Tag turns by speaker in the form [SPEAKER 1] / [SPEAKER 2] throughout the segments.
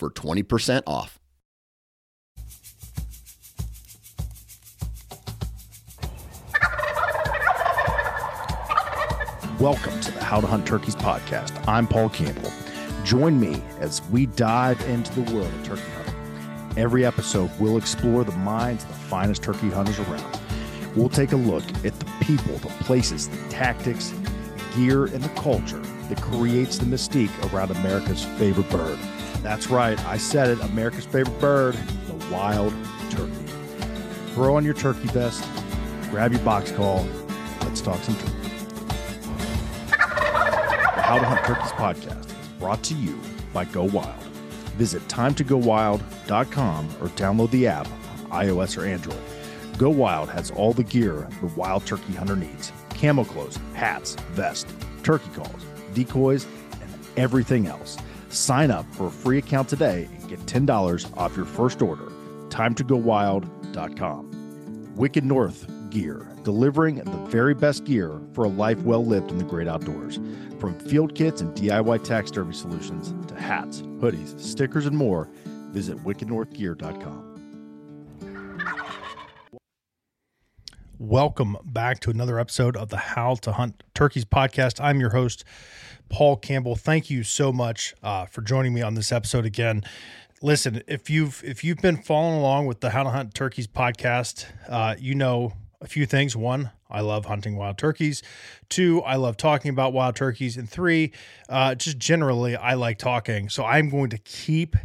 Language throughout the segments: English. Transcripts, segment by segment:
[SPEAKER 1] for 20% off.
[SPEAKER 2] Welcome to the How to Hunt Turkeys podcast. I'm Paul Campbell. Join me as we dive into the world of turkey hunting. Every episode, we'll explore the minds of the finest turkey hunters around. We'll take a look at the people, the places, the tactics, gear, and the culture that creates the mystique around America's favorite bird. That's right, I said it America's favorite bird, the wild turkey. Throw on your turkey vest, grab your box call, let's talk some turkey. The How to Hunt Turkeys podcast is brought to you by Go Wild. Visit timetogowild.com or download the app on iOS or Android. Go Wild has all the gear the wild turkey hunter needs camo clothes, hats, vest, turkey calls, decoys, and everything else. Sign up for a free account today and get $10 off your first order. Timetogowild.com. Wicked North Gear, delivering the very best gear for a life well lived in the great outdoors. From field kits and DIY taxidermy solutions to hats, hoodies, stickers, and more, visit wickednorthgear.com. Welcome back to another episode of the How to Hunt Turkeys podcast. I'm your host, Paul Campbell. Thank you so much uh, for joining me on this episode again. Listen, if you've if you've been following along with the How to Hunt Turkeys podcast, uh, you know a few things. One, I love hunting wild turkeys. Two, I love talking about wild turkeys. And three, uh, just generally, I like talking. So I'm going to keep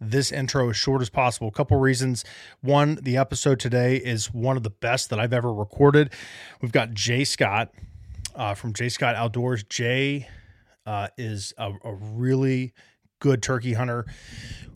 [SPEAKER 2] this intro as short as possible. A couple reasons. One, the episode today is one of the best that I've ever recorded. We've got Jay Scott uh, from Jay Scott Outdoors. Jay uh, is a, a really good turkey hunter.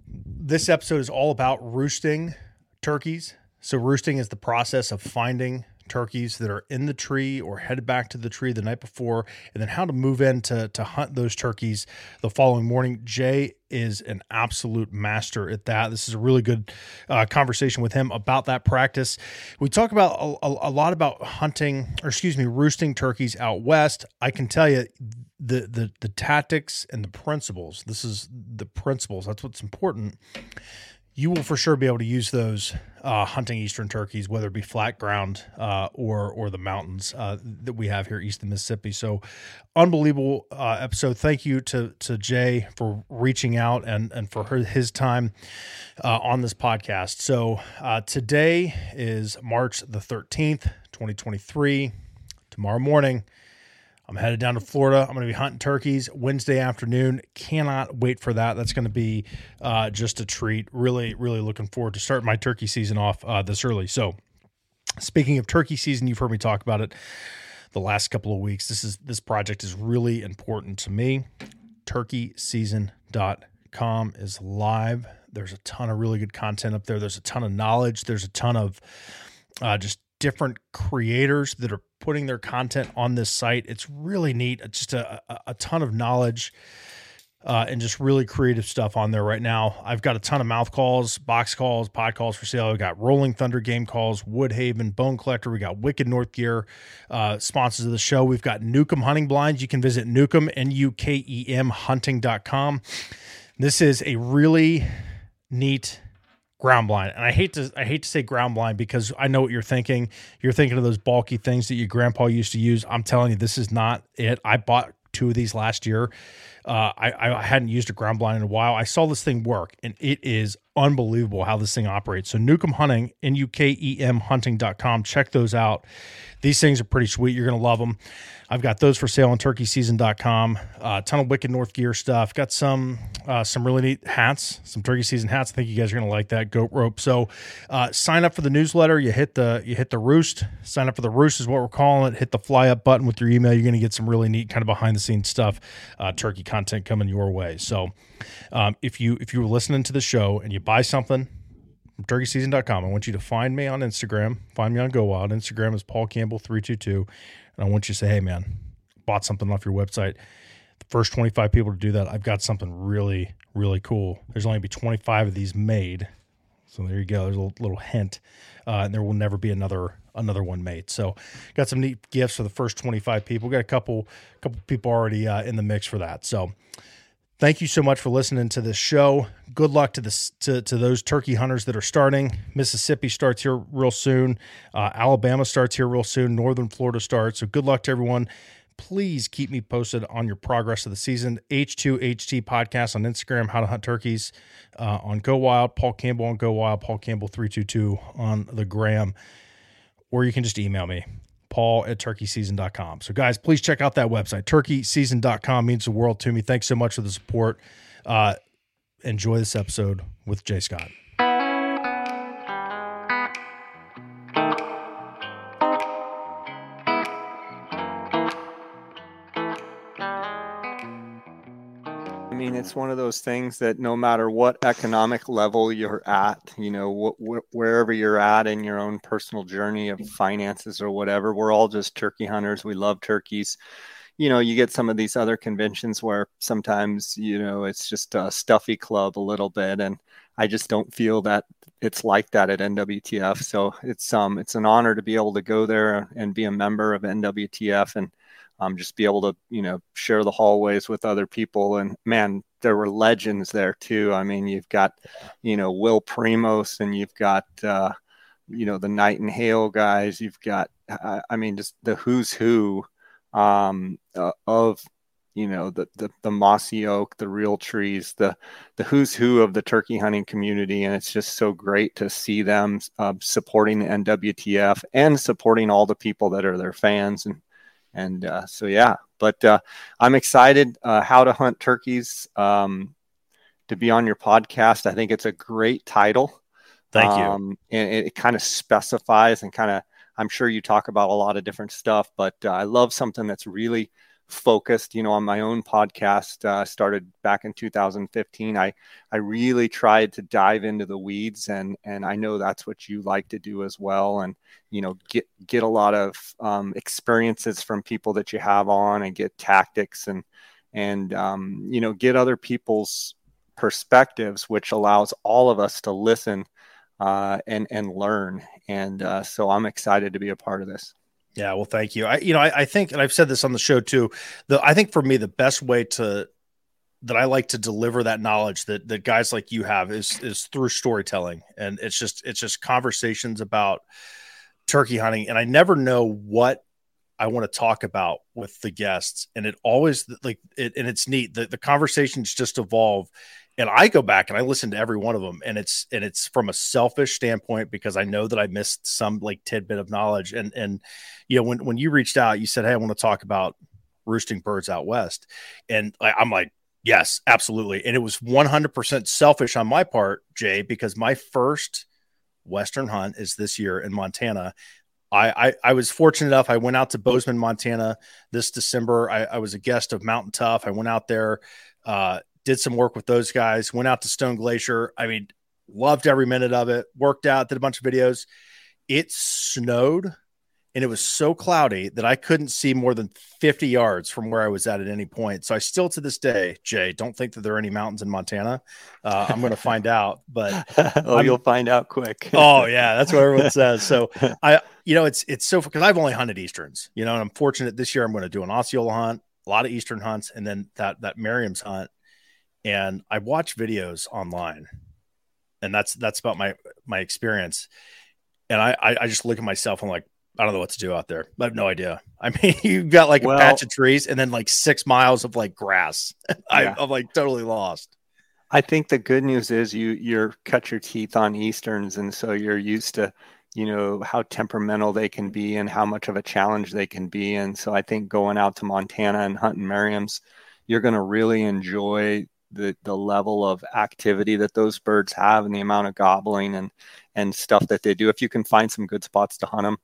[SPEAKER 2] This episode is all about roosting turkeys. So, roosting is the process of finding turkeys that are in the tree or headed back to the tree the night before, and then how to move in to, to hunt those turkeys the following morning. Jay is an absolute master at that. This is a really good uh, conversation with him about that practice. We talk about a, a, a lot about hunting, or excuse me, roosting turkeys out west. I can tell you the the the tactics and the principles. This is the principles. That's what's important you will for sure be able to use those uh, hunting eastern turkeys, whether it be flat ground uh, or or the mountains uh, that we have here east of Mississippi. So, unbelievable uh, episode. Thank you to to Jay for reaching out and and for her, his time uh, on this podcast. So uh, today is March the thirteenth, twenty twenty three. Tomorrow morning. I'm headed down to Florida. I'm going to be hunting turkeys Wednesday afternoon. Cannot wait for that. That's going to be uh, just a treat. Really, really looking forward to starting my turkey season off uh, this early. So, speaking of turkey season, you've heard me talk about it the last couple of weeks. This is this project is really important to me. Turkeyseason.com is live. There's a ton of really good content up there. There's a ton of knowledge. There's a ton of uh, just different creators that are putting their content on this site. It's really neat. It's just a, a, ton of knowledge uh, and just really creative stuff on there right now. I've got a ton of mouth calls, box calls, pot calls for sale. We got Rolling Thunder game calls, Woodhaven, Bone Collector. We got Wicked North Gear, uh, sponsors of the show. We've got Nukem Hunting Blinds. You can visit Nukem, N U K E M hunting.com. This is a really neat ground blind. And I hate to I hate to say ground blind because I know what you're thinking. You're thinking of those bulky things that your grandpa used to use. I'm telling you, this is not it. I bought two of these last year. Uh, I, I hadn't used a ground blind in a while. I saw this thing work, and it is unbelievable how this thing operates. So Nukem Hunting, N-U-K-E-M hunting.com. Check those out. These things are pretty sweet. You're going to love them. I've got those for sale on turkeyseason.com. Uh, ton of Wicked North gear stuff. Got some uh, some really neat hats, some turkey season hats. I think you guys are going to like that goat rope. So uh, sign up for the newsletter. You hit the you hit the roost. Sign up for the roost is what we're calling it. Hit the fly up button with your email. You're going to get some really neat kind of behind the scenes stuff, uh, turkey content coming your way. So um, if you if you were listening to the show and you buy something from turkeyseason.com, I want you to find me on Instagram. Find me on Go Wild. Instagram is Paul Campbell three two two, and I want you to say, "Hey, man, bought something off your website." The first twenty five people to do that, I've got something really really cool. There's only be twenty five of these made, so there you go. There's a little, hint, uh, and there will never be another another one made. So, got some neat gifts for the first 25 people. got a couple couple people already uh, in the mix for that. So, thank you so much for listening to this show. Good luck to this to, to those turkey hunters that are starting. Mississippi starts here real soon. Uh, Alabama starts here real soon. Northern Florida starts. So, good luck to everyone. Please keep me posted on your progress of the season. H2HT podcast on Instagram, How to Hunt Turkeys uh, on Go Wild, Paul Campbell on Go Wild, Paul Campbell 322 on the gram or you can just email me, paul at turkeyseason.com. So, guys, please check out that website. Turkeyseason.com means the world to me. Thanks so much for the support. Uh, enjoy this episode with Jay Scott.
[SPEAKER 3] It's one of those things that no matter what economic level you're at, you know, wh- wh- wherever you're at in your own personal journey of finances or whatever, we're all just turkey hunters. We love turkeys. You know, you get some of these other conventions where sometimes, you know, it's just a stuffy club a little bit. And I just don't feel that it's like that at NWTF. So it's um it's an honor to be able to go there and be a member of NWTF and um, just be able to you know share the hallways with other people. And man there were legends there too. I mean you've got you know will primos and you've got uh, you know the Knight and Hale guys. You've got uh, i mean just the who's who um, uh, of you know the, the the mossy oak the Realtrees the the who's who of the turkey hunting community. And it's just so great to see them uh, supporting the nwtf and supporting all the people that are their fans. And and uh, so yeah but uh, i'm excited uh, how to hunt turkeys um, to be on your podcast. I think it's a great title.
[SPEAKER 2] Thank you. Um,
[SPEAKER 3] and it, it kind of specifies and kind of i'm sure you talk about a lot of different stuff but uh, i love something that's really focused you know on my own podcast uh, started back in 2015 i i really tried to dive into the weeds and and i know that's what you like to do as well and you know get get a lot of um, experiences from people that you have on and get tactics and and um, you know get other people's perspectives which allows all of us to listen uh, and and learn. And uh, so i'm excited to be a part of this
[SPEAKER 2] yeah, well, thank you. I, you know, I, I, think, and I've said this on the show too. The I think for me, the best way to that I like to deliver that knowledge that that guys like you have is is through storytelling, and it's just it's just conversations about turkey hunting, and I never know what I want to talk about with the guests, and it always like it, and it's neat. The the conversations just evolve and I go back and I listen to every one of them, and it's and it's from a selfish standpoint because I know that I missed some like tidbit of knowledge. And and you know when when you reached out, you said, "Hey, I want to talk about roosting birds out west," and I, I'm like, "Yes, absolutely." And it was 100% selfish on my part, Jay, because my first western hunt is this year in Montana. I, I, I, was fortunate enough. I went out to Bozeman, Montana this December. I, I was a guest of Mountain Tough. I went out there. Uh, did some work with those guys, went out to Stone Glacier. I mean, loved every minute of it, worked out, did a bunch of videos. It snowed and it was so cloudy that I couldn't see more than 50 yards from where I was at at any point. So I still to this day, Jay, don't think that there are any mountains in Montana. Uh, I'm going to find out, but
[SPEAKER 3] oh, I'm, you'll find out quick.
[SPEAKER 2] oh yeah, that's what everyone says. So I, you know, it's it's so because I've only hunted easterns, you know, and I'm fortunate this year I'm going to do an Osceola hunt, a lot of eastern hunts, and then that that Merriam's hunt and I watch videos online, and that's that's about my my experience. And I I, I just look at myself and like I don't know what to do out there. I have no idea. I mean, you've got like well, a patch of trees and then like six miles of like grass. I, yeah. I'm like totally lost.
[SPEAKER 3] I think the good news is you you're cut your teeth on easterns, and so you're used to you know how temperamental they can be and how much of a challenge they can be. And so I think going out to Montana and hunting Merriam's, you're going to really enjoy the the level of activity that those birds have and the amount of gobbling and and stuff that they do if you can find some good spots to hunt them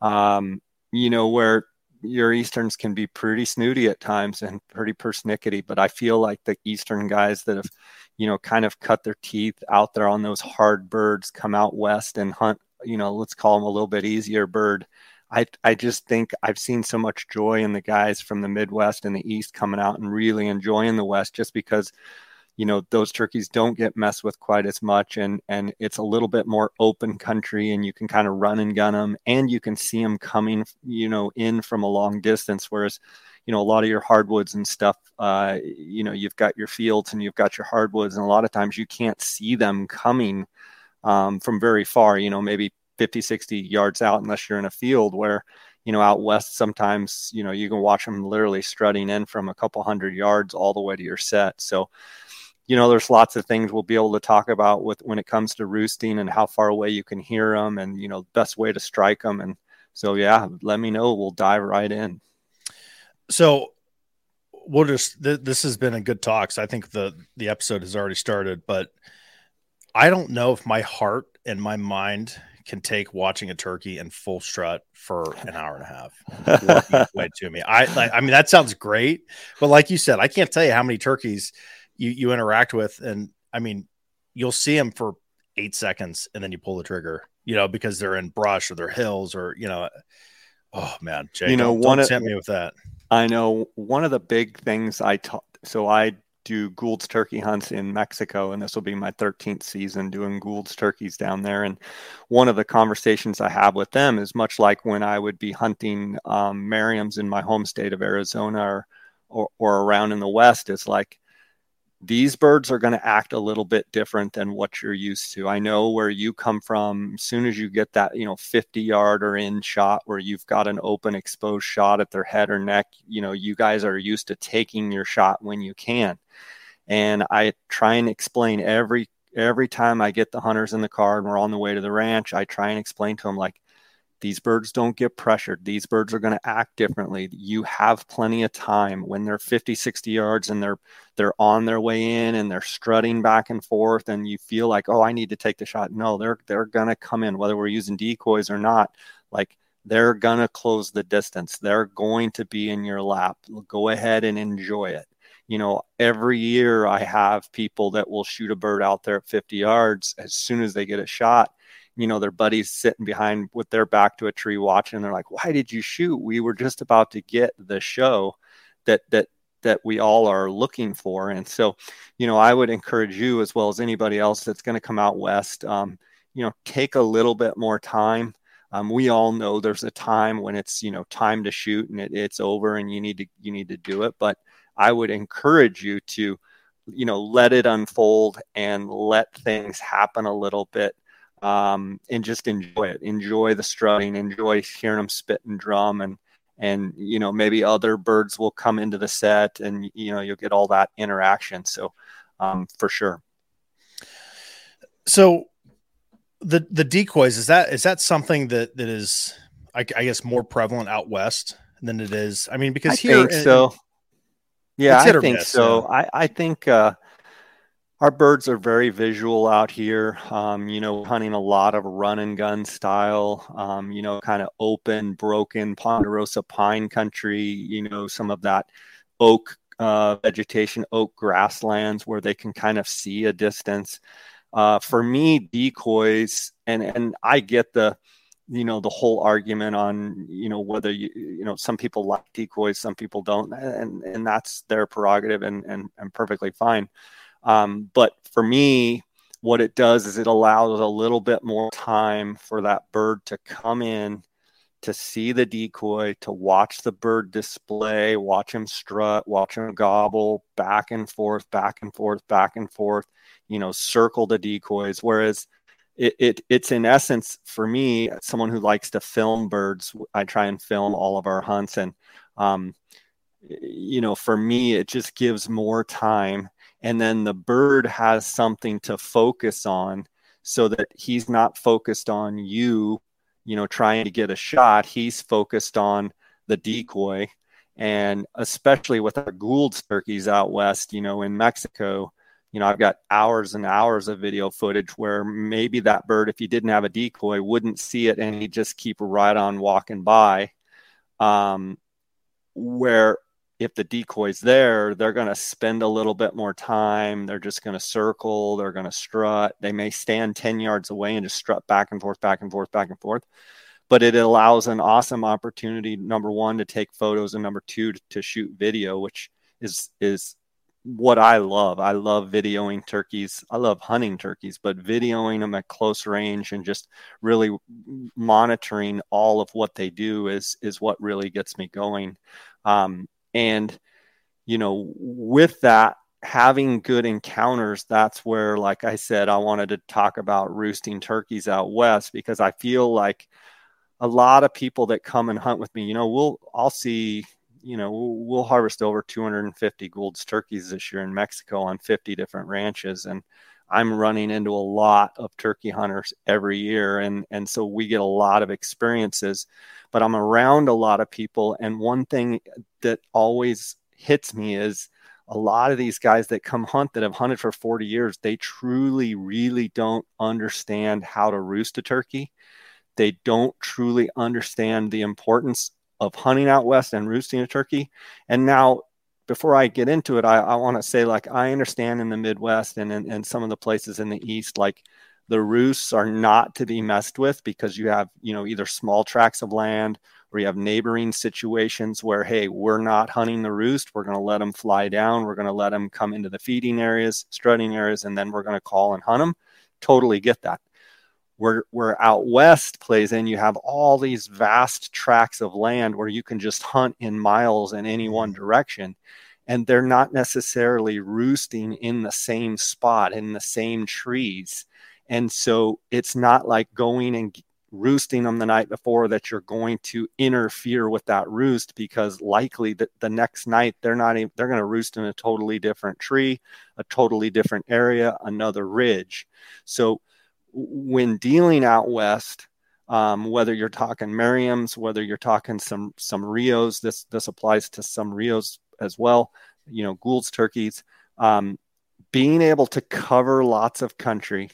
[SPEAKER 3] um, you know where your easterns can be pretty snooty at times and pretty persnickety, but I feel like the eastern guys that have, you know, kind of cut their teeth out there on those hard birds come out west and hunt, you know, let's call them a little bit easier bird. I I just think I've seen so much joy in the guys from the Midwest and the East coming out and really enjoying the West just because you know those turkeys don't get messed with quite as much and and it's a little bit more open country and you can kind of run and gun them and you can see them coming you know in from a long distance. Whereas you know a lot of your hardwoods and stuff uh, you know you've got your fields and you've got your hardwoods and a lot of times you can't see them coming um, from very far you know maybe 50 60 yards out unless you're in a field where you know out west sometimes you know you can watch them literally strutting in from a couple hundred yards all the way to your set so you know, there's lots of things we'll be able to talk about with when it comes to roosting and how far away you can hear them and, you know, best way to strike them. And so, yeah, let me know. We'll dive right in.
[SPEAKER 2] So we'll just, th- this has been a good talk. So I think the, the episode has already started, but I don't know if my heart and my mind can take watching a turkey in full strut for an hour and a half. way to me, I, I mean, that sounds great, but like you said, I can't tell you how many turkeys you you interact with, and I mean, you'll see them for eight seconds, and then you pull the trigger, you know, because they're in brush or they're hills or you know. Oh man, Jay,
[SPEAKER 3] you know,
[SPEAKER 2] don't,
[SPEAKER 3] one
[SPEAKER 2] tempt me with that.
[SPEAKER 3] I know one of the big things I taught. So I do Gould's turkey hunts in Mexico, and this will be my 13th season doing Gould's turkeys down there. And one of the conversations I have with them is much like when I would be hunting um, Merriam's in my home state of Arizona or, or, or around in the West. Is like these birds are going to act a little bit different than what you're used to. I know where you come from. As soon as you get that, you know, 50 yard or in shot where you've got an open exposed shot at their head or neck, you know, you guys are used to taking your shot when you can. And I try and explain every every time I get the hunters in the car and we're on the way to the ranch, I try and explain to them like these birds don't get pressured. These birds are going to act differently. You have plenty of time when they're 50, 60 yards and they're they're on their way in and they're strutting back and forth and you feel like, "Oh, I need to take the shot." No, they're they're going to come in whether we're using decoys or not. Like they're going to close the distance. They're going to be in your lap. Go ahead and enjoy it. You know, every year I have people that will shoot a bird out there at 50 yards as soon as they get a shot you know, their buddies sitting behind with their back to a tree watching. They're like, why did you shoot? We were just about to get the show that, that, that we all are looking for. And so, you know, I would encourage you as well as anybody else that's going to come out west, um, you know, take a little bit more time. Um, we all know there's a time when it's, you know, time to shoot and it, it's over and you need to, you need to do it. But I would encourage you to, you know, let it unfold and let things happen a little bit um, and just enjoy it. Enjoy the strutting. Enjoy hearing them spit and drum, and and you know maybe other birds will come into the set, and you know you'll get all that interaction. So um, for sure.
[SPEAKER 2] So the the decoys is that is that something that that is I, I guess more prevalent out west than it is. I mean, because
[SPEAKER 3] I
[SPEAKER 2] here,
[SPEAKER 3] think so. Yeah, I think miss, so. I I think. Uh, our birds are very visual out here. Um, you know, hunting a lot of run and gun style, um, you know, kind of open, broken ponderosa pine country, you know, some of that oak uh, vegetation, oak grasslands where they can kind of see a distance. Uh, for me, decoys, and, and I get the, you know the whole argument on you know whether you you know some people like decoys some people don't and and that's their prerogative and and, and perfectly fine um, but for me, what it does is it allows a little bit more time for that bird to come in to see the decoy, to watch the bird display, watch him strut, watch him gobble back and forth, back and forth, back and forth, you know, circle the decoys. Whereas it, it it's in essence for me, someone who likes to film birds, I try and film all of our hunts. And, um, you know, for me, it just gives more time and then the bird has something to focus on so that he's not focused on you you know trying to get a shot. He's focused on the decoy. And especially with our Gould's turkeys out west you know in Mexico you know I've got hours and hours of video footage where maybe that bird if he didn't have a decoy wouldn't see it and he'd just keep right on walking by. Um, where if the decoy's there, they're going to spend a little bit more time. They're just going to circle. They're going to strut. They may stand 10 yards away and just strut back and forth, back and forth, back and forth. But it allows an awesome opportunity, number one, to take photos, and number two, to, to shoot video, which is is what I love. I love videoing turkeys. I love hunting turkeys, but videoing them at close range and just really monitoring all of what they do is is what really gets me going. Um, and you know, with that, having good encounters, that's where, like I said, I wanted to talk about roosting turkeys out west because I feel like a lot of people that come and hunt with me, you know, we'll I'll see you know, we'll, harvest over 250 Gould's turkeys this year in Mexico on 50 different ranches. And I'm running into a lot of turkey hunters every year. And, and so we get a lot of experiences, but I'm around a lot of people. And one thing that always hits me is a lot of these guys that come hunt that have hunted for 40 years, they truly, really don't understand how to roost a turkey. They don't truly understand the importance of hunting out west and roosting a turkey. And now, before I get into it, I, I want to say, like, I understand in the Midwest and in, in some of the places in the East, like, the roosts are not to be messed with because you have, you know, either small tracts of land or you have neighboring situations where, hey, we're not hunting the roost. We're going to let them fly down. We're going to let them come into the feeding areas, strutting areas, and then we're going to call and hunt them. Totally get that where where out west plays in you have all these vast tracts of land where you can just hunt in miles in any one mm-hmm. direction. And they're not necessarily roosting in the same spot in the same trees. And so it's not like going and roosting them the night before that you're going to interfere with that roost because likely that the next night they're not even, they're going to roost in a totally different tree a totally different area another ridge. So when dealing out west, um, whether you're talking Merriam's, whether you're talking some some Rios, this this applies to some Rios as well. You know, Gould's turkeys, um, being able to cover lots of country,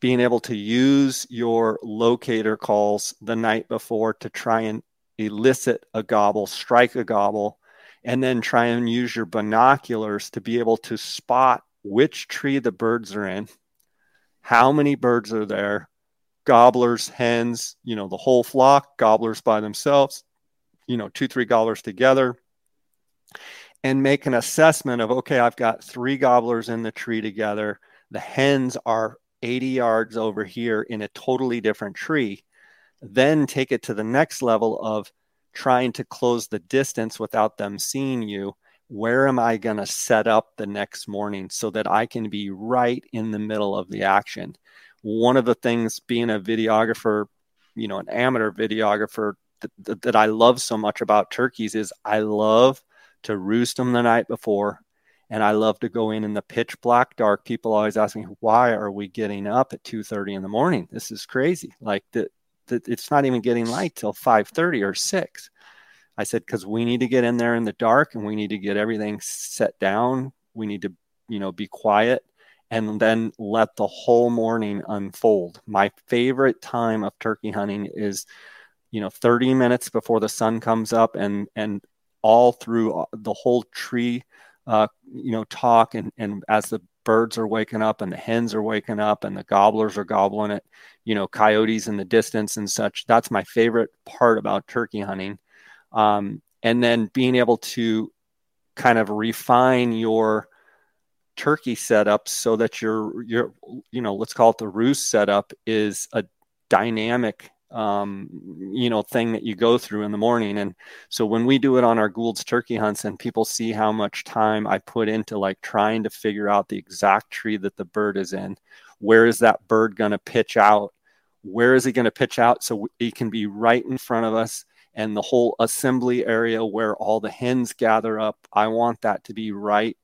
[SPEAKER 3] being able to use your locator calls the night before to try and elicit a gobble, strike a gobble, and then try and use your binoculars to be able to spot which tree the birds are in how many birds are there gobblers hens you know the whole flock gobblers by themselves you know two three gobblers together and make an assessment of okay i've got three gobblers in the tree together. The hens are 80 yards over here in a totally different tree. Then take it to the next level of trying to close the distance without them seeing you where am I going to set up the next morning so that I can be right in the middle of the action? One of the things being a videographer, you know, an amateur videographer that, that, that I love so much about turkeys is I love to roost them the night before and I love to go in in the pitch black dark. People always ask me, why are we getting up at 2.30 in the morning? This is crazy. Like the, the, it's not even getting light till 5.30 or 6 I said, because we need to get in there in the dark and we need to get everything set down. We need to, you know, be quiet and then let the whole morning unfold. My favorite time of turkey hunting is, you know, 30 minutes before the sun comes up and, and all through uh, the whole tree, uh, you know, talk and, and as the birds are waking up and the hens are waking up and the gobblers are gobbling it, you know, coyotes in the distance and such. That's my favorite part about turkey hunting um, and then being able to kind of refine your turkey setup so that your your you know let's call it the roost setup is a dynamic um, you know thing that you go through in the morning. And so when we do it on our Gould's turkey hunts and people see how much time I put into like trying to figure out the exact tree that the bird is in where is that bird going to pitch out? Where is he going to pitch out? So he can be right in front of us and the whole assembly area where all the hens gather up i want that to be right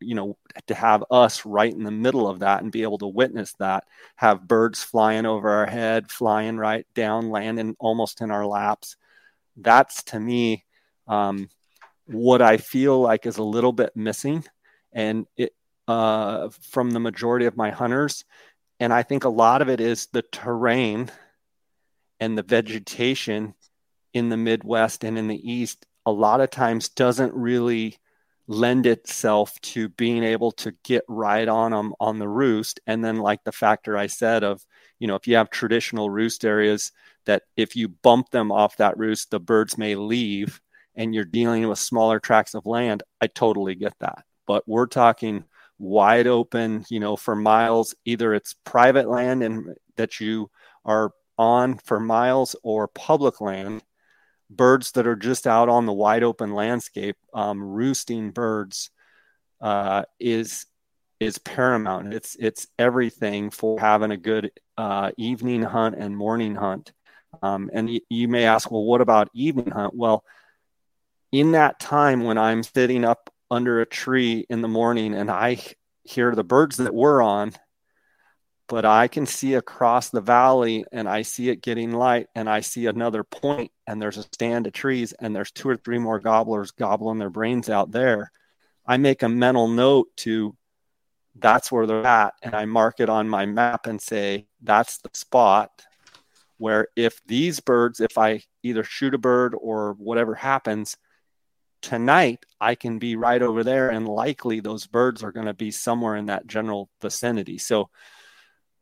[SPEAKER 3] you know to have us right in the middle of that and be able to witness that have birds flying over our head flying right down landing almost in our laps. That's to me um, what i feel like is a little bit missing and it uh, from the majority of my hunters and i think a lot of it is the terrain and the vegetation in the Midwest and in the East a lot of times doesn't really lend itself to being able to get right on them on the roost. And then like the factor i said of you know if you have traditional roost areas that if you bump them off that roost the birds may leave and you're dealing with smaller tracts of land. I totally get that. But we're talking wide open you know for miles either it's private land and that you are on for miles or public land birds that are just out on the wide open landscape, um, roosting birds, uh, is is paramount. It's it's everything for having a good uh, evening hunt and morning hunt. Um, and y- you may ask, well, what about evening hunt? Well, in that time when I'm sitting up under a tree in the morning and I hear the birds that we're on but I can see across the valley and I see it getting light and I see another point and there's a stand of trees and there's two or three more gobblers gobbling their brains out there. I make a mental note to that's where they're at and I mark it on my map and say that's the spot where if these birds if I either shoot a bird or whatever happens tonight I can be right over there and likely those birds are going to be somewhere in that general vicinity. So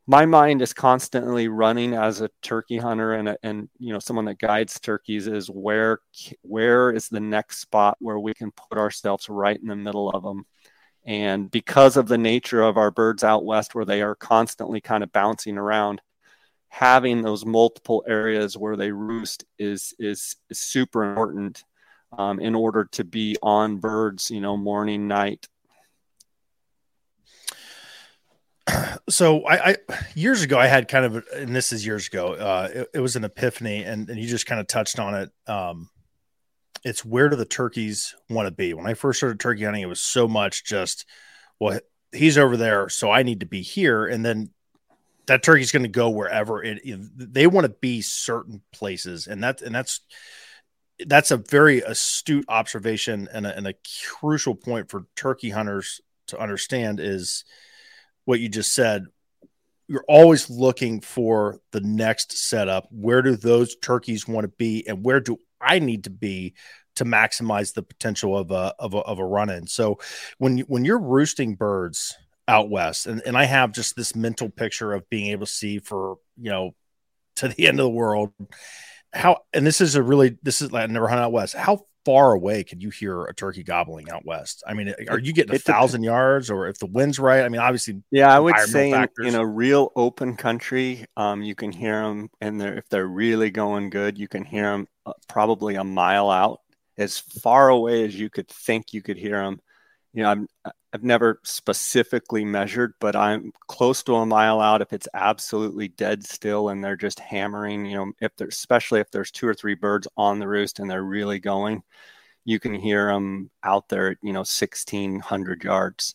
[SPEAKER 3] my mind is constantly running as a turkey hunter and and you know someone that guides turkeys is where where is the next spot where we can put ourselves right in the middle of them and because of the nature of our birds out west where they are constantly kind of bouncing around having those multiple areas where they roost is is, is super important um, in order to be on birds you know morning night
[SPEAKER 2] so I, I, years ago I had kind of and this is years ago uh, it, it, was an epiphany and, and you just kind of touched on it um, it's where do the turkeys want to be? When I first started turkey hunting it was so much just well he's over there so I need to be here and then that turkey's going to go wherever it they want to be certain places and that and that's that's a very astute observation and a, and a crucial point for turkey hunters to understand is what you just said, you're always looking for the next setup. Where do those turkeys want to be, and where do I need to be to maximize the potential of a of a, of a run in? So when when you're roosting birds out west, and, and I have just this mental picture of being able to see for you know to the end of the world. How and this is a really this is I never hunted out west. How far away can you hear a turkey gobbling out west? I mean, are you getting a thousand yards, or if the wind's right? I mean, obviously,
[SPEAKER 3] yeah, I would say in, in, a real open country, um, you can hear them, and they're, if they're really going good, you can hear them uh, probably a mile out, as far away as you could think you could hear them. You know, I'm I've never specifically measured, but I'm close to a mile out if it's absolutely dead still and they're just hammering. You know, if there's especially if there's two or three birds on the roost and they're really going, you can hear them out there at you know 1600 yards.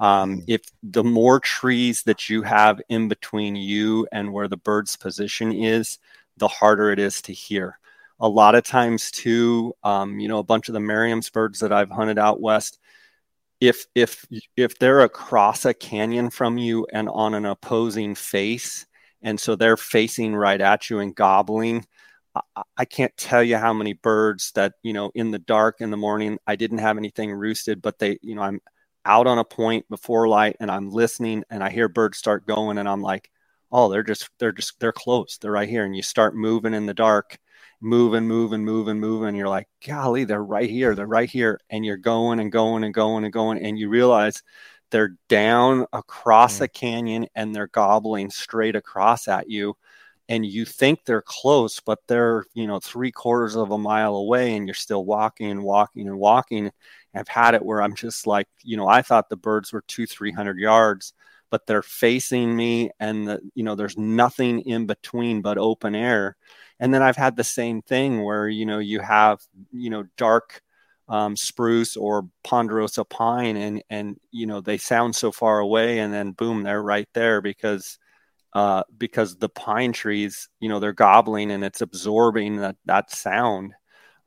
[SPEAKER 3] Um, mm-hmm. if the more trees that you have in between you and where the bird's position is, the harder it is to hear. A lot of times, too, um, you know, a bunch of the Merriam's birds that I've hunted out west if if if they're across a canyon from you and on an opposing face and so they're facing right at you and gobbling I, I can't tell you how many birds that you know in the dark in the morning i didn't have anything roosted but they you know i'm out on a point before light and i'm listening and i hear birds start going and i'm like oh they're just they're just they're close. They're right here. And you start moving in the dark moving, moving, moving, moving. You're like, golly, they're right here. They're right here. And you're going and going and going and going. And you realize they're down across mm. a canyon and they're gobbling straight across at you. And you think they're close, but they're, you know, three quarters of a mile away and you're still walking and walking and walking. I've had it where I'm just like, you know, I thought the birds were two, 300 yards, but they're facing me and, the, you know, there's nothing in between but open air and then I've had the same thing where you know you have you know dark um, spruce or ponderosa pine, and and you know they sound so far away, and then boom, they're right there because uh, because the pine trees, you know, they're gobbling and it's absorbing that that sound.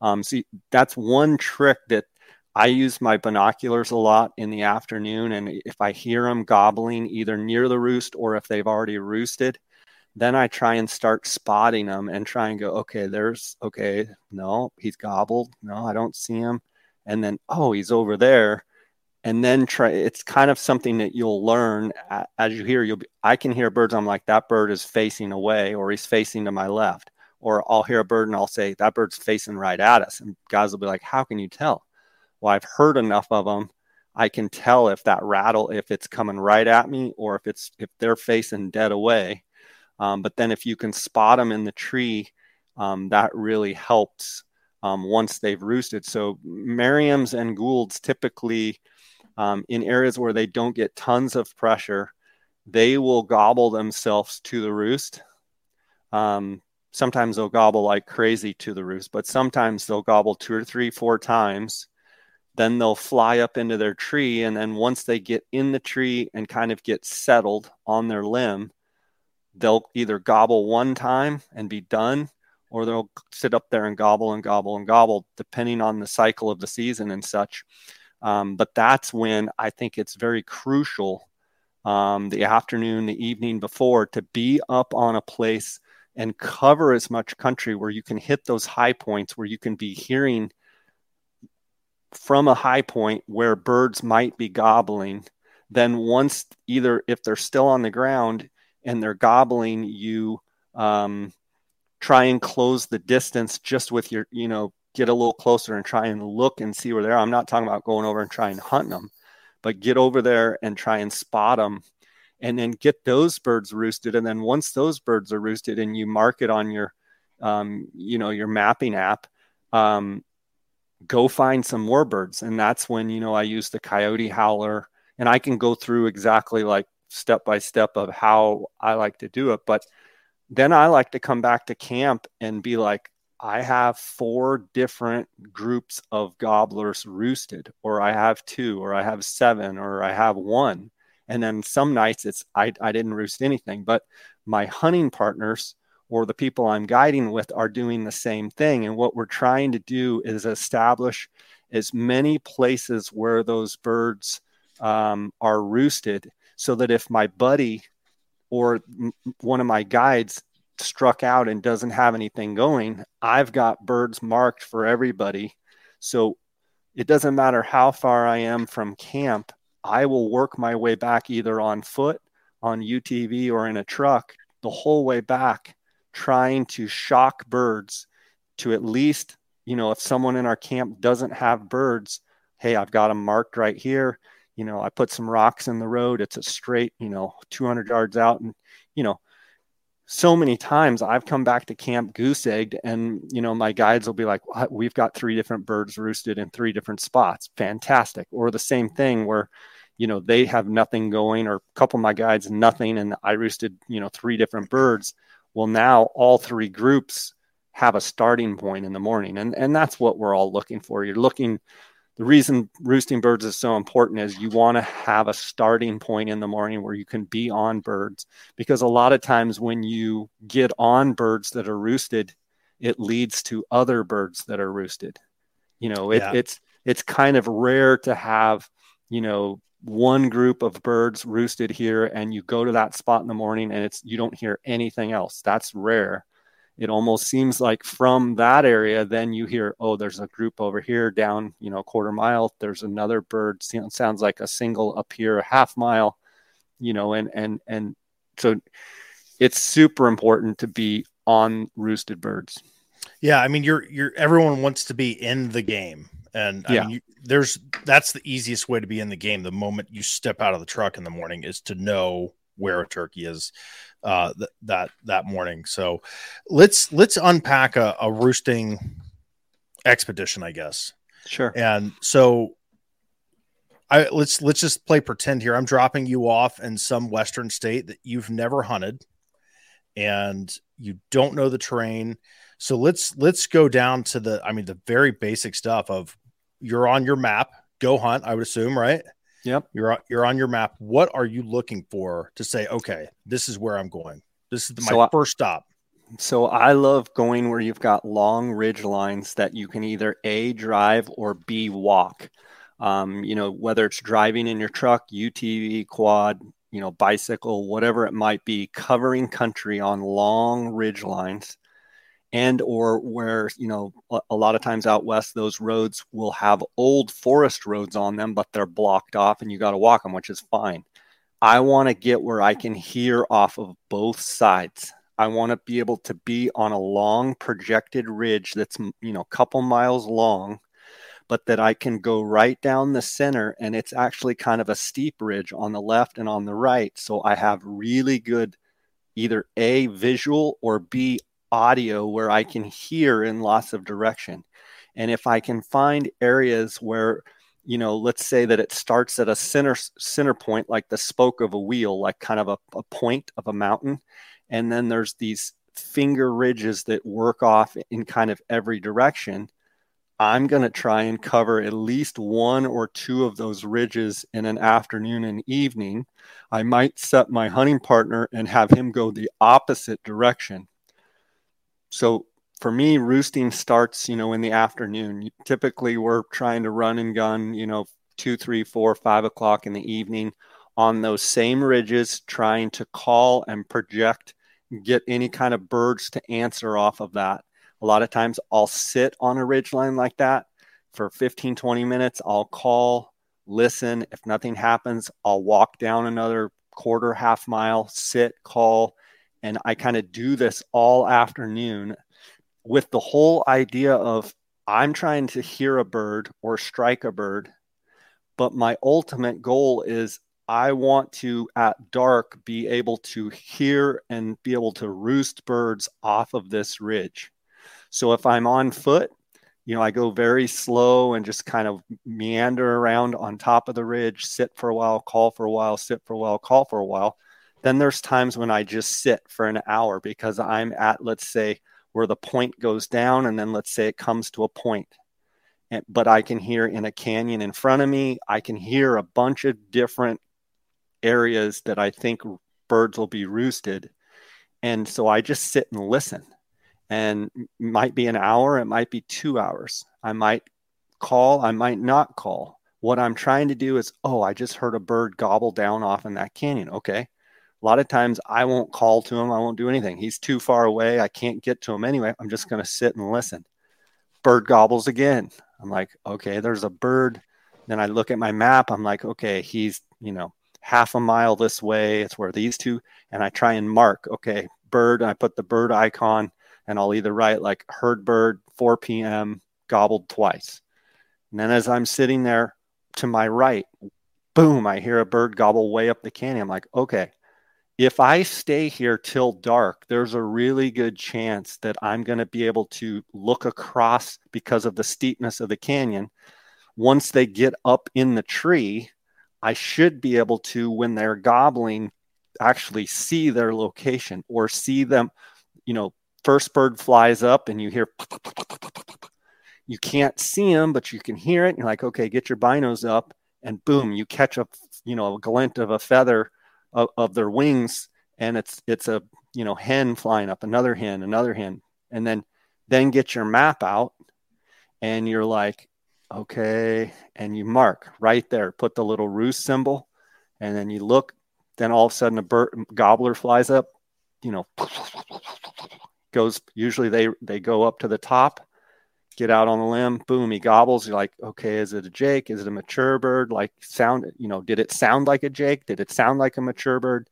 [SPEAKER 3] Um, so that's one trick that I use my binoculars a lot in the afternoon, and if I hear them gobbling either near the roost or if they've already roosted, then I try and start spotting them and try and go, okay, there's okay, no, he's gobbled. No, I don't see him. And then, oh, he's over there. And then try it's kind of something that you'll learn as you hear. You'll be, I can hear birds. I'm like, that bird is facing away or he's facing to my left. Or I'll hear a bird and I'll say, that bird's facing right at us. And guys will be like, how can you tell? Well, I've heard enough of them I can tell if that rattle, if it's coming right at me or if it's if they're facing dead away. Um, but then if you can spot them in the tree, um, that really helps um, once they've roosted. So Merriam's and Goulds typically um, in areas where they don't get tons of pressure, they will gobble themselves to the roost. Um, sometimes they'll gobble like crazy to the roost, but sometimes they'll gobble two or three, four times then they'll fly up into their tree and then once they get in the tree and kind of get settled on their limb they'll either gobble one time and be done or they'll sit up there and gobble and gobble and gobble depending on the cycle of the season and such. Um, but that's when i think it's very crucial um, the afternoon the evening before to be up on a place and cover as much country where you can hit those high points where you can be hearing from a high point where birds might be gobbling, then once either if they're still on the ground and they're gobbling, you um, try and close the distance just with your, you know, get a little closer and try and look and see where they are. I'm not talking about going over and trying to hunt them, but get over there and try and spot them and then get those birds roosted. And then once those birds are roosted and you mark it on your, um, you know, your mapping app, um, go find some more birds. And that's when, you know, I use the coyote howler and I can go through exactly like step by step of how I like to do it. But then I like to come back to camp and be like, I have four different groups of gobblers roosted, or I have two, or I have seven, or I have one. And then some nights it's I, I didn't roost anything, but my hunting partners or the people I'm guiding with are doing the same thing. And what we're trying to do is establish as many places where those birds um, are roosted so that if my buddy or one of my guides struck out and doesn't have anything going, I've got birds marked for everybody. So it doesn't matter how far I am from camp, I will work my way back either on foot, on UTV, or in a truck the whole way back trying to shock birds to at least, you know, if someone in our camp doesn't have birds, hey, I've got them marked right here. You know, I put some rocks in the road. It's a straight, you know, 200 yards out. And, you know, so many times I've come back to camp goose egged, and, you know, my guides will be like, we've got three different birds roosted in three different spots. Fantastic. Or the same thing where, you know, they have nothing going, or a couple of my guides, nothing. And I roosted, you know, three different birds well, now all three groups have a starting point in the morning. And, and that's what we're all looking for. You're looking, the reason roosting birds is so important is you want to have a starting point in the morning where you can be on birds. Because a lot of times when you get on birds that are roosted, it leads to other birds that are roosted. You know, it, yeah. it's it's kind of rare to have, you know, one group of birds roosted here and you go to that spot in the morning and it's you don't hear anything else that's rare it almost seems like from that area then you hear oh there's a group over here down you know a quarter mile there's another bird sounds like a single up here a half mile you know and and and so it's super important to be on roosted birds
[SPEAKER 2] yeah i mean you're you're everyone wants to be in the game and I yeah. mean, you, there's that's the easiest way to be in the game. The moment you step out of the truck in the morning is to know where a turkey is uh, th- that that morning. So let's let's unpack a, a roosting expedition, I guess.
[SPEAKER 3] Sure.
[SPEAKER 2] And so I let's let's just play pretend here. I'm dropping you off in some western state that you've never hunted and you don't know the terrain. So let's let's go down to the I mean the very basic stuff of you're on your map. Go hunt, I would assume, right?
[SPEAKER 3] Yep.
[SPEAKER 2] You're you're on your map. What are you looking for to say, okay, this is where I'm going? This is my so first stop.
[SPEAKER 3] So I love going where you've got long ridge lines that you can either A drive or B walk. Um, you know, whether it's driving in your truck, UTV, quad, you know, bicycle, whatever it might be, covering country on long ridge lines and or where you know a lot of times out west those roads will have old forest roads on them but they're blocked off and you got to walk them which is fine. I want to get where i can hear off of both sides. I want to be able to be on a long projected ridge that's you know a couple miles long but that i can go right down the center and it's actually kind of a steep ridge on the left and on the right. So i have really good either a visual or b audio where I can hear in lots of direction. And if I can find areas where, you know, let's say that it starts at a center center point, like the spoke of a wheel, like kind of a, a point of a mountain, and then there's these finger ridges that work off in kind of every direction. I'm going to try and cover at least one or two of those ridges in an afternoon and evening. I might set my hunting partner and have him go the opposite direction so for me, roosting starts, you know, in the afternoon. Typically, we're trying to run and gun, you know, two, three, four, five o'clock in the evening on those same ridges, trying to call and project, get any kind of birds to answer off of that. A lot of times I'll sit on a ridge line like that for 15, 20 minutes. I'll call, listen. If nothing happens, I'll walk down another quarter, half mile, sit, call, and I kind of do this all afternoon with the whole idea of I'm trying to hear a bird or strike a bird, but my ultimate goal is I want to at dark be able to hear and be able to roost birds off of this ridge. So if I'm on foot, you know, I go very slow and just kind of meander around on top of the ridge, sit for a while, call for a while, sit for a while, call for a while. Then there's times when I just sit for an hour because I'm at, let's say, where the point goes down, and then let's say it comes to a point. And, but I can hear in a canyon in front of me, I can hear a bunch of different areas that I think birds will be roosted. And so I just sit and listen. And might be an hour, it might be two hours. I might call, I might not call. What I'm trying to do is, oh, I just heard a bird gobble down off in that canyon. Okay a lot of times I won't call to him. I won't do anything. He's too far away. I can't get to him anyway. I'm just going to sit and listen. Bird gobbles again. I'm like, okay, there's a bird. Then I look at my map. I'm like, okay, he's, you know, half a mile this way. It's where these two, and I try and mark, okay, bird. And I put the bird icon and I'll either write like heard bird 4 p.m. gobbled twice. And then as I'm sitting there to my right, boom, I hear a bird gobble way up the canyon. I'm like, okay, if I stay here till dark, there's a really good chance that I'm going to be able to look across because of the steepness of the canyon. Once they get up in the tree, I should be able to, when they're gobbling, actually see their location or see them. You know, first bird flies up and you hear, you can't see them, but you can hear it. And you're like, okay, get your binos up, and boom, you catch a, you know, a glint of a feather of, of their wings and it's it's a you know hen flying up another hen another hen. And then then get your map out and you're like okay and you mark right there put the little roost symbol and then you look then all of a sudden a bird gobbler flies up you know goes usually they they go up to the top get out on the limb boom he gobbles you're like okay is it a jake? Is it a mature bird? Like sound you know did it sound like a jake? Did it sound like a mature bird?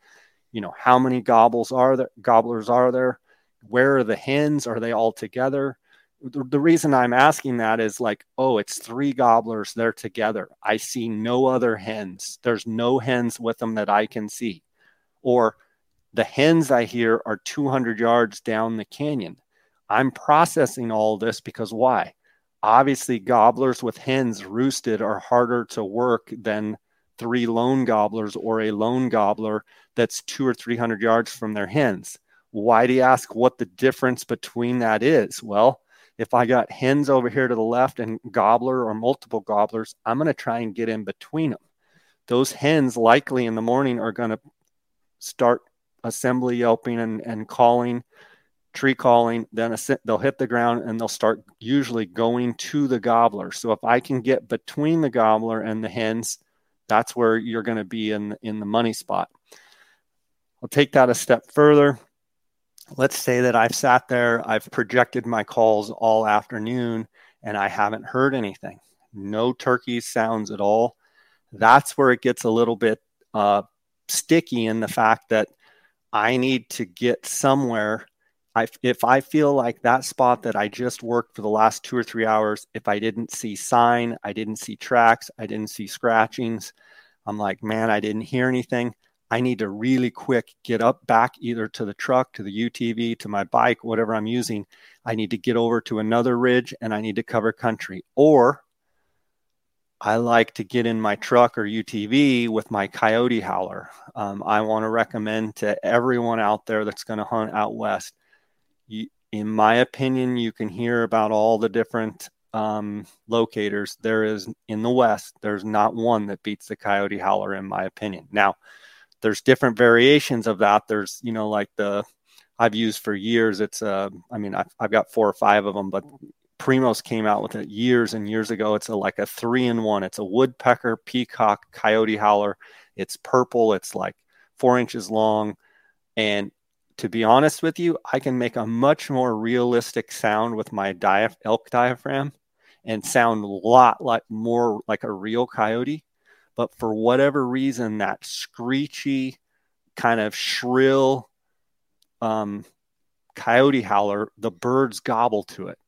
[SPEAKER 3] You know how many gobbles are there gobblers are there? Where are the hens? Are they all together? The, the reason i'm asking that is like oh it's three gobblers they're together. I see no other hens. There's no hens with them that i can see. Or the hens i hear are 200 yards down the canyon I'm processing all this because why? Obviously, gobblers with hens roosted are harder to work than three lone gobblers or a lone gobbler that's two or 300 yards from their hens. Why do you ask what the difference between that is? Well, if I got hens over here to the left and gobbler or multiple gobblers, I'm going to try and get in between them. Those hens likely in the morning are going to start assembly yelping and, and calling tree calling, then they'll hit the ground and they'll start usually going to the gobbler. So if I can get between the gobbler and the hens, that's where you're going to be in in the money spot. I'll take that a step further. Let's say that I've sat there, I've projected my calls all afternoon, and I haven't heard anything. No turkey sounds at all. That's where it gets a little bit uh, sticky in the fact that I need to get somewhere. I, if I feel like that spot that I just worked for the last two or three hours, if I didn't see sign, I didn't see tracks, I didn't see scratchings, I'm like, man, I didn't hear anything. I need to really quick get up back either to the truck, to the UTV, to my bike, whatever I'm using. I need to get over to another ridge and I need to cover country. Or I like to get in my truck or UTV with my coyote howler. Um, I want to recommend to everyone out there that's going to hunt out west. In my opinion, you can hear about all the different um, locators. There is in the west, there's not one that beats the coyote howler, in my opinion. Now, there's different variations of that. There's, you know, like the I've used for years. It's, uh, I mean, I've, I've got four or five of them, but Primos came out with it years and years ago. It's a, like a three in one. It's a woodpecker, peacock, coyote howler. It's purple. It's like four inches long. And to be honest with you, I can make a much more realistic sound with my diaph- elk diaphragm and sound a lot like more like a real coyote. But for whatever reason, that screechy, kind of shrill um, coyote howler, the birds gobble to it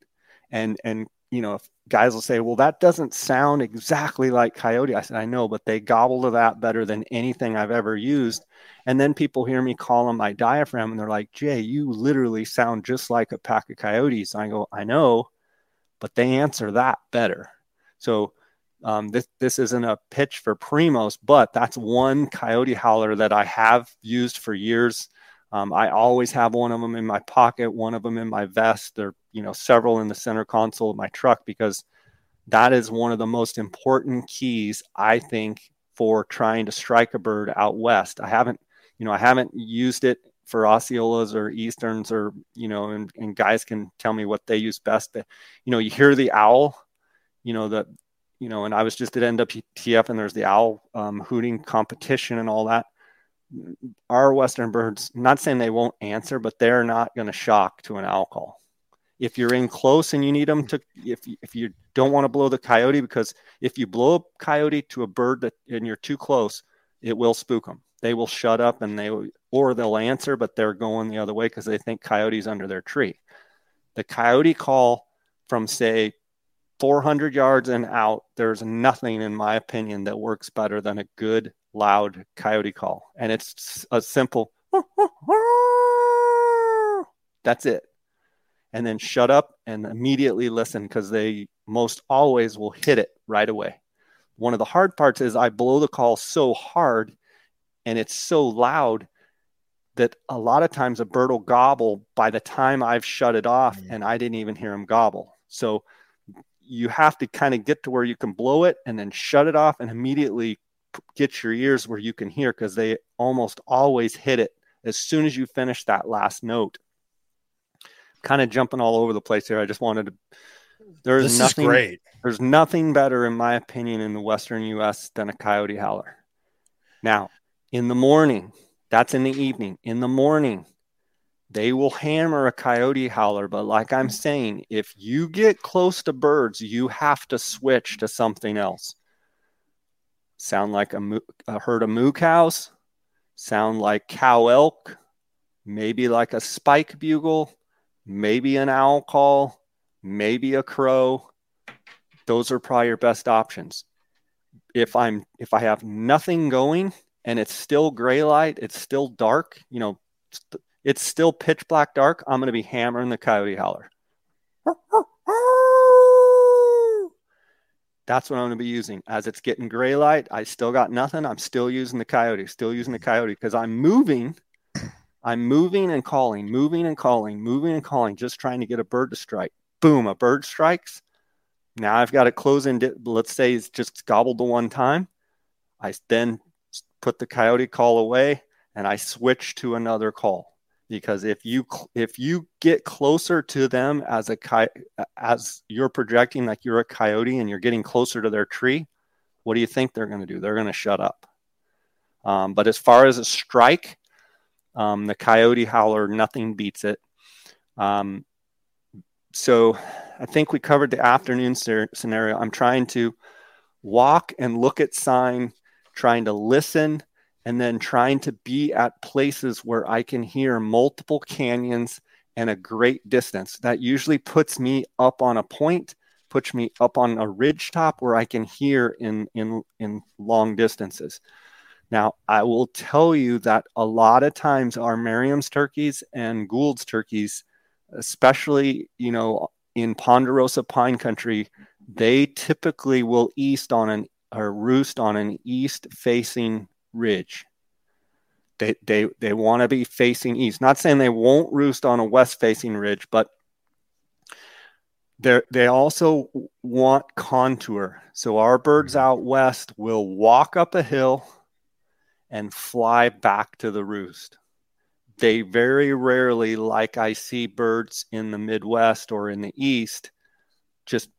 [SPEAKER 3] and and you know guys will say well that doesn't sound exactly like coyote i said i know but they gobble to that better than anything i've ever used. And then people hear me call them my diaphragm and they're like jay you literally sound just like a pack of coyotes. And i go i know but they answer that better. So um, this this isn't a pitch for primos but that's one coyote howler that i have used for years. Um, I always have one of them in my pocket, one of them in my vest. There, you know, several in the center console of my truck because that is one of the most important keys I think for trying to strike a bird out west. I haven't, you know, I haven't used it for Osceolas or Easterns or, you know, and, and guys can tell me what they use best. But, you know, you hear the owl, you know, the, you know, and I was just at NWTF and there's the owl um, hooting competition and all that our western birds not saying they won't answer but they're not going to shock to an owl call if you're in close and you need them mm-hmm. to if, if you don't want to blow the coyote because if you blow a coyote to a bird that and you're too close it will spook them they will shut up and they or they'll answer but they're going the other way because they think coyotes under their tree the coyote call from say 400 yards and out there's nothing in my opinion that works better than a good loud coyote call. And it's a simple, that's it. And then shut up and immediately listen because they most always will hit it right away. One of the hard parts is I blow the call so hard and it's so loud that a lot of times a bird will gobble by the time I've shut it off mm. and I didn't even hear him gobble. So you have to kind of get to where you can blow it and then shut it off and immediately get your ears where you can hear because they almost always hit it as soon as you finish that last note. Kind of jumping all over the place here. I just wanted to. There's this nothing great. There's nothing better, in my opinion, in the Western U.S. than a coyote howler. Now, in the morning, that's in the evening. In the morning, they will hammer a coyote howler. But like I'm saying, if you get close to birds, you have to switch to something else sound like a, a herd of moo cows, sound like cow elk, maybe like a spike bugle, maybe an owl call, maybe a crow. Those are probably your best options. If I'm if I have nothing going and it's still gray light, it's still dark, you know, it's still pitch black dark, I'm going to be hammering the coyote howler. That's what I'm going to be using. As it's getting gray light, I still got nothing. I'm still using the coyote, still using the coyote because I'm moving. I'm moving and calling, moving and calling, moving and calling, just trying to get a bird to strike. Boom, a bird strikes. Now I've got to close in. Let's say it's just gobbled the one time. I then put the coyote call away and I switch to another call because if you if you get closer to them as a as you're projecting like you're a coyote and you're getting closer to their tree what do you think they're going to do they're going to shut up um, but as far as a strike Um, the coyote howler, nothing beats it. Um, so I think we covered the afternoon scenario. I'm trying to walk and look at sign, trying to listen, and then trying to be at places where I can hear multiple canyons and a great distance. That usually puts me up on a point, puts me up on a ridge top where I can hear in in in long distances. Now, I will tell you that a lot of times our Merriam's turkeys and Gould's turkeys, especially, you know, in Ponderosa pine country, they typically will east on an or roost on an east facing ridge. They they they want to be facing east. Not saying they won't roost on a west facing ridge, but they they also want contour. So our birds mm-hmm. out west will walk up a hill and fly back to the roost. They very rarely, like I see birds in the Midwest or in the East, just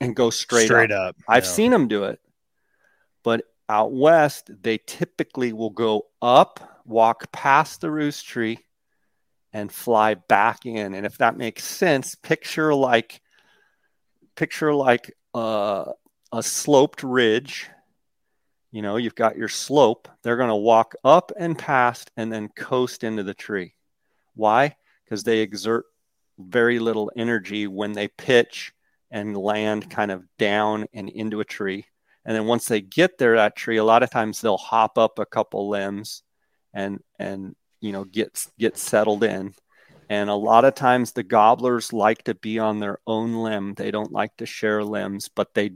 [SPEAKER 3] and go straight,
[SPEAKER 2] straight
[SPEAKER 3] up.
[SPEAKER 2] up.
[SPEAKER 3] I've seen them do it, but out west, they typically will go up, walk past the roost tree, and fly back in. And if that makes sense, picture like picture like uh, a sloped ridge. You know, you've got your slope. They're going to walk up and past and then coast into the tree. Why? Because they exert very little energy when they pitch and land kind of down and into a tree. And then once they get there, that tree, a lot of times they'll hop up a couple limbs and and you know get get settled in. And a lot of times the gobblers like to be on their own limb. They don't like to share limbs, but they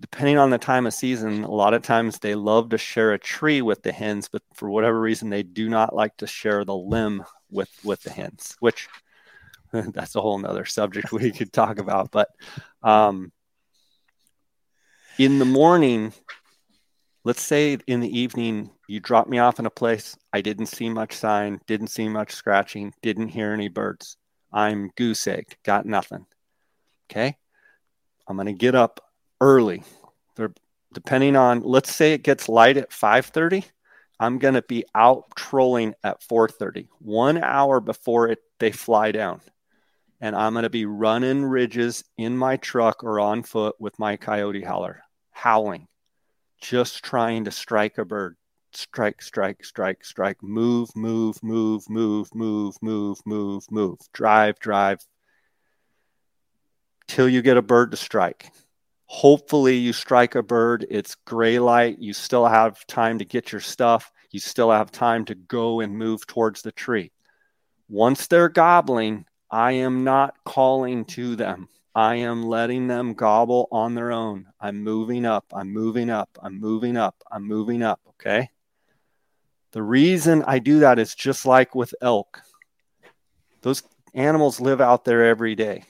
[SPEAKER 3] depending on the time of season, a lot of times they love to share a tree with the hens, but for whatever reason they do not like to share the limb with with the hens, which that's a whole nother subject we could talk about. But um, in the morning, let's say in the evening, you drop me off in a place I didn't see much sign, didn't see much scratching, didn't hear any birds. I'm goose egg, got nothing. Okay. I'm going to get up early. They're, depending on, let's say it gets light at 5:30. I'm going to be out trolling at 4:30, one hour before it they fly down and I'm going to be running ridges in my truck or on foot with my coyote howler, howling, just trying to strike a bird. Strike, strike, strike, strike, move, move, move, move, move, move, move, move, drive, drive, till you get a bird to strike. Hopefully, you strike a bird. It's gray light. You still have time to get your stuff. You still have time to go and move towards the tree. Once they're gobbling, I am not calling to them. I am letting them gobble on their own. I'm moving up. I'm moving up. I'm moving up. I'm moving up. Okay. The reason I do that is just like with elk. Those animals live out there every day.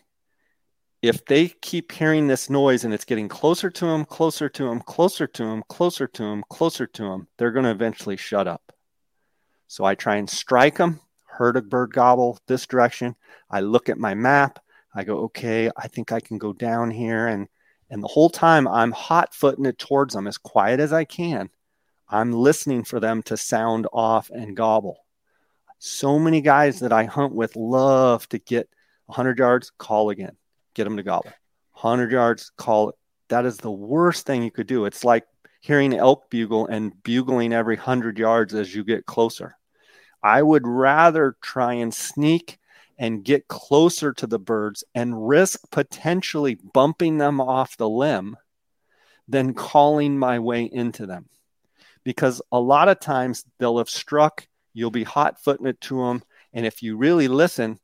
[SPEAKER 3] If they keep hearing this noise and it's getting closer to them, closer to them, closer to them, closer to them, closer to them, they're going to eventually shut up. So I try and strike them heard a bird gobble this direction. I look at my map. I go, okay, I think I can go down here. And, and the whole time I'm hot footing it towards them as quiet as I can. I'm listening for them to sound off and gobble. So many guys that I hunt with love to get 100 yards, call again, get them to gobble. 100 yards, call it. That is the worst thing you could do. It's like hearing elk bugle and bugling every 100 yards as you get closer. I would rather try and sneak and get closer to the birds and risk potentially bumping them off the limb than calling my way into them. Because a lot of times they'll have struck, you'll be hot footing it to them. And if you really listen,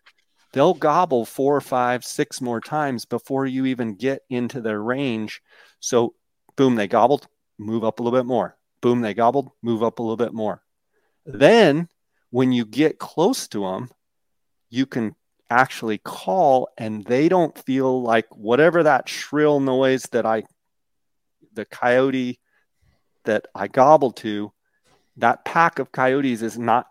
[SPEAKER 3] they'll gobble four or five, six more times before you even get into their range. So, boom, they gobbled, move up a little bit more. Boom, they gobbled, move up a little bit more. Then when you get close to them, you can actually call and they don't feel like whatever that shrill noise that I, the coyote that I gobbled to, that pack of coyotes is not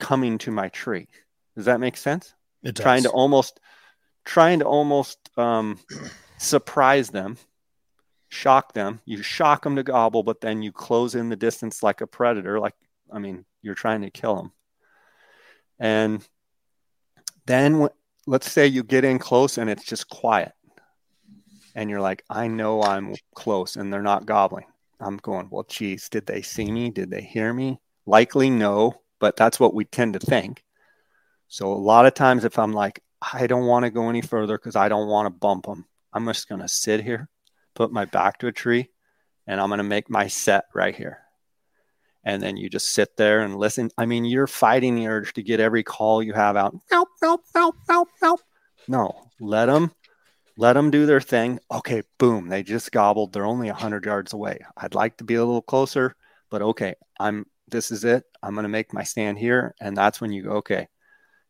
[SPEAKER 3] coming to my tree. Does that make sense?
[SPEAKER 2] It does.
[SPEAKER 3] Trying to almost, trying to almost um, surprise them, shock them. You shock them to gobble, but then you close in the distance like a predator, like I mean, you're trying to kill them. And then let's say you get in close and it's just quiet. And you're like, I know I'm close and they're not gobbling. I'm going, well, geez, did they see me? Did they hear me? Likely no, but that's what we tend to think. So a lot of times, if I'm like, I don't want to go any further because I don't want to bump them, I'm just going to sit here, put my back to a tree, and I'm going to make my set right here. And then you just sit there and listen. I mean, you're fighting the urge to get every call you have out. Nope, nope, nope, nope, nope. No, let them, let them do their thing. Okay, boom, they just gobbled. They're only 100 yards away. I'd like to be a little closer, but okay, I'm, this is it. I'm going to make my stand here. And that's when you go, okay,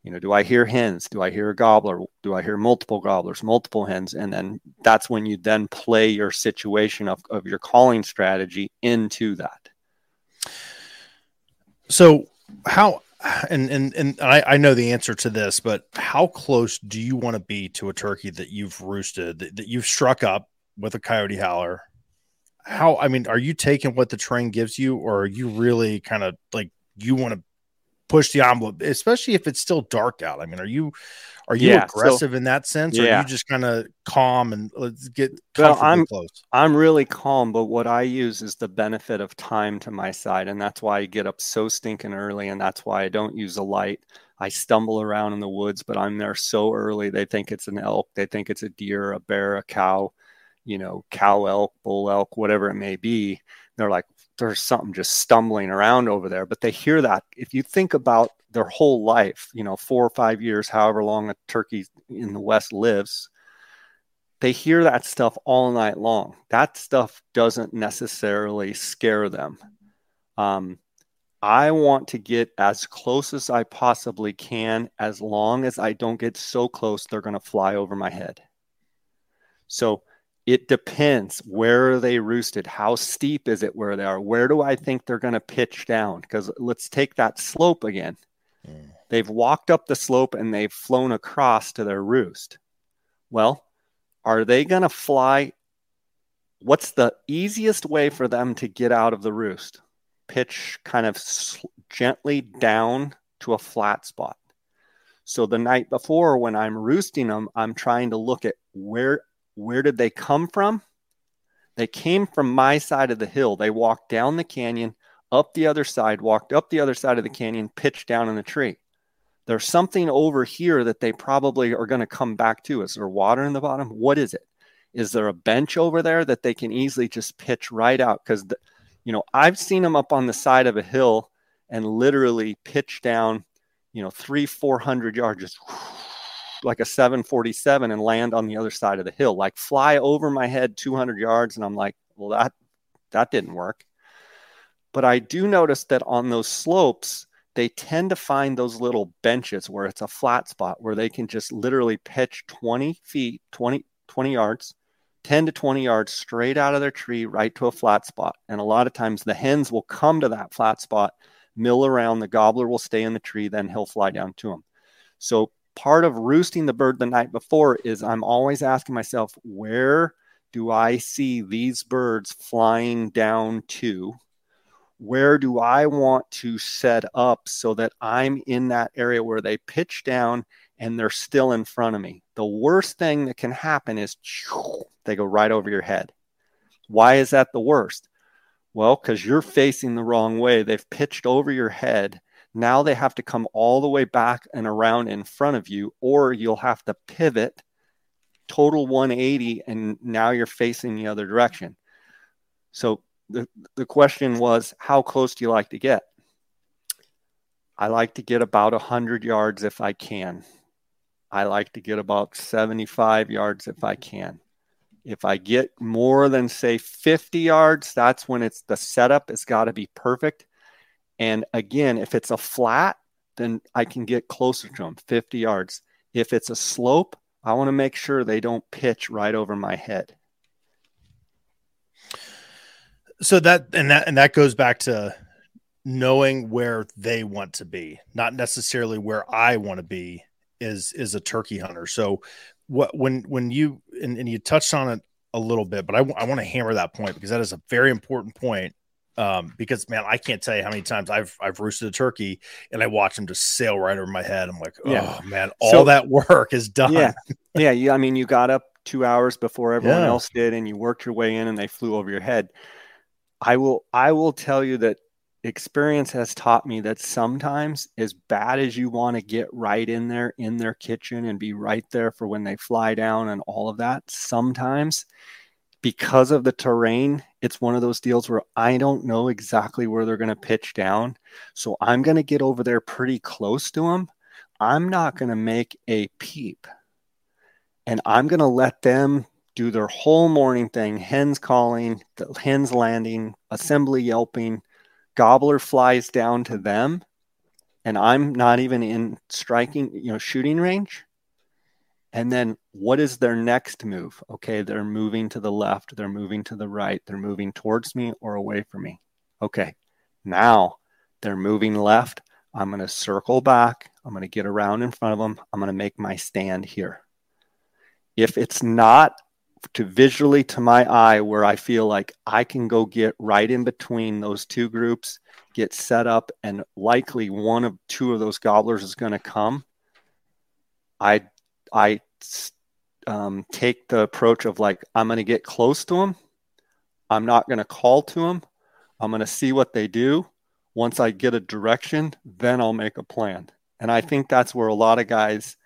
[SPEAKER 3] you know, do I hear hens? Do I hear a gobbler? Do I hear multiple gobblers, multiple hens? And then that's when you then play your situation of, of your calling strategy into that.
[SPEAKER 2] So how and and and I, I know the answer to this, but how close do you want to be to a turkey that you've roosted that, that you've struck up with a coyote howler? How I mean, are you taking what the terrain gives you, or are you really kind of like you want to push the envelope, especially if it's still dark out. I mean, are you are you yeah, aggressive so, in that sense, or yeah. are you just kind of calm and let's get well,
[SPEAKER 3] I'm,
[SPEAKER 2] close?
[SPEAKER 3] I'm really calm, but what I use is the benefit of time to my side, and that's why I get up so stinking early, and that's why I don't use a light. I stumble around in the woods, but I'm there so early. They think it's an elk, they think it's a deer, a bear, a cow, you know, cow elk, bull elk, whatever it may be. They're like, there's something just stumbling around over there. But they hear that. If you think about their whole life, you know, four or five years, however long a turkey in the West lives, they hear that stuff all night long. That stuff doesn't necessarily scare them. Um, I want to get as close as I possibly can, as long as I don't get so close they're going to fly over my head. So it depends where are they roosted how steep is it where they are where do i think they're going to pitch down? Because let's take that slope again. Mm. they've walked up the slope and they've flown across to their roost. Well are they going to fly? What's the easiest way for them to get out of the roost? Pitch kind of sl- gently down to a flat spot. So the night before when i'm roosting them i'm trying to look at where where did they come from? They came from my side of the hill. They walked down the canyon, up the other side, walked up the other side of the canyon, pitched down in the tree. There's something over here that they probably are going to come back to. Is there water in the bottom? What is it? Is there a bench over there that they can easily just pitch right out? Because, you know, I've seen them up on the side of a hill and literally pitch down, you know, three, 400 yards, just like a 747 and land on the other side of the hill, like fly over my head 200 yards. And I'm like, well, that, that didn't work. But I do notice that on those slopes, they tend to find those little benches where it's a flat spot where they can just literally pitch 20 feet, 20, 20 yards, 10 to 20 yards straight out of their tree right to a flat spot. And a lot of times the hens will come to that flat spot, mill around, the gobbler will stay in the tree, then he'll fly down to them. So part of roosting the bird the night before is I'm always asking myself, where do I see these birds flying down to? Where do I want to set up so that I'm in that area where they pitch down and they're still in front of me? The worst thing that can happen is they go right over your head. Why is that the worst? Well, because you're facing the wrong way. They've pitched over your head now they have to come all the way back and around in front of you, or you'll have to pivot total 180 and now you're facing the other direction. So the, the question was, how close do you like to get? I like to get about 100 yards if I can. I like to get about 75 yards if I can. If I get more than, say, 50 yards, that's when it's the setup has got to be perfect. And again, if it's a flat, then I can get closer to them 50 yards. If it's a slope, I want to make sure they don't pitch right over my head.
[SPEAKER 2] So that and that and that goes back to knowing where they want to be, not necessarily where I want to be is is a turkey hunter. So what when when you and, and you touched on it a little bit, but I, I want to hammer that point because that is a very important point um, because man, I can't tell you how many times I've I've roosted a turkey and I watch them just sail right over my head. I'm like, oh yeah. man, all so, that work is done.
[SPEAKER 3] Yeah, yeah. You, I mean, you got up two hours before everyone yeah. else did, and you worked your way in, and they flew over your head. I will I will tell you that experience has taught me that sometimes as bad as you want to get right in there in their kitchen and be right there for when they fly down and all of that sometimes because of the terrain it's one of those deals where i don't know exactly where they're going to pitch down. So i'm going to get over there pretty close to them i'm not going to make a peep. And i'm going to let them do their whole morning thing hens calling the hens landing assembly yelping. Gobbler flies down to them. And I'm not even in striking, you know, shooting range. And then what is their next move? Okay, they're moving to the left, they're moving to the right, they're moving towards me or away from me. Okay, now they're moving left. I'm going to circle back. I'm going to get around in front of them. I'm going to make my stand here. If it's not to visually to my eye where I feel like I can go get right in between those two groups, get set up, and likely one of two of those gobblers is going to come. I I um, take the approach of like I'm going to get close to them. I'm not going to call to them. I'm going to see what they do. Once I get a direction, then I'll make a plan. And I think that's where a lot of guys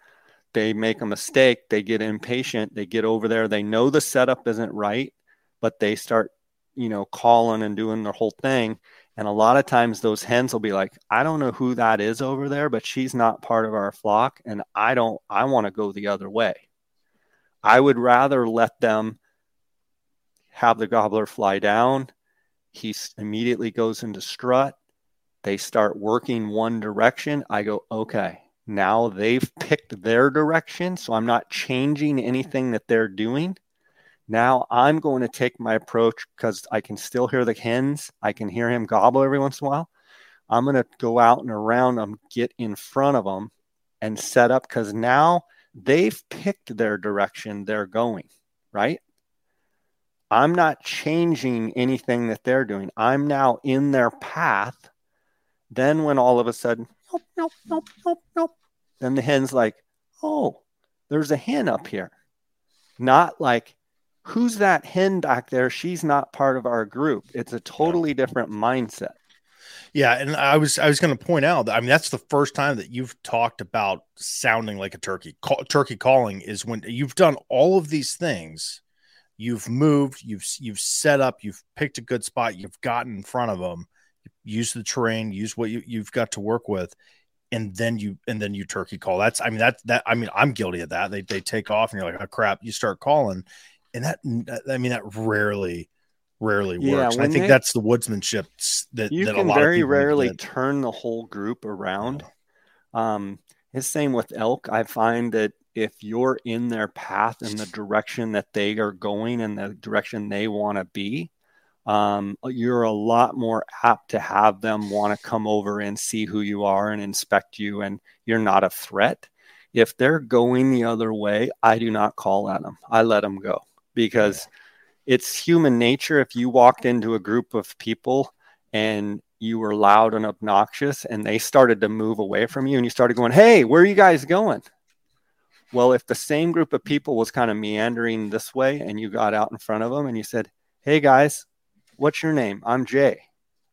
[SPEAKER 3] they make a mistake, they get impatient, they get over there, they know the setup isn't right, but they start, you know, calling and doing their whole thing. And a lot of times those hens will be like, I don't know who that is over there, but she's not part of our flock. And I don't, I want to go the other way. I would rather let them have the gobbler fly down. He immediately goes into strut. They start working one direction. I go, okay, now they've picked their direction, so I'm not changing anything that they're doing. Now I'm going to take my approach because I can still hear the hens. I can hear him gobble every once in a while. I'm going to go out and around them, get in front of them, and set up because now they've picked their direction they're going, right? I'm not changing anything that they're doing. I'm now in their path. Then, when all of a sudden, nope, nope, nope, nope, nope, then the hen's like, oh, there's a hen up here. Not like, who's that hen back there? She's not part of our group. It's a totally different mindset.
[SPEAKER 2] Yeah, and I was I was going to point out that I mean that's the first time that you've talked about sounding like a turkey. Call, turkey calling is when you've done all of these things. You've moved, you've you've set up, you've picked a good spot, you've gotten in front of them, use the terrain, use what you, you've got to work with, and then you and then you turkey call. That's I mean that that I mean I'm guilty of that. They they take off and you're like, oh crap, you start calling, and that I mean that rarely rarely works. Yeah, I think they, that's the woodsmanship that
[SPEAKER 3] you
[SPEAKER 2] that
[SPEAKER 3] can very rarely turn the whole group around. Um, it's same with elk. I find that if you're in their path in the direction that they are going and the direction they want to be, um, you're a lot more apt to have them want to come over and see who you are and inspect you, and you're not a threat. If they're going the other way, I do not call at them. I let them go because it's human nature. If you walked into a group of people and you were loud and obnoxious and they started to move away from you and you started going, Hey, where are you guys going? Well, if the same group of people was kind of meandering this way and you got out in front of them and you said, Hey guys, what's your name? I'm Jay.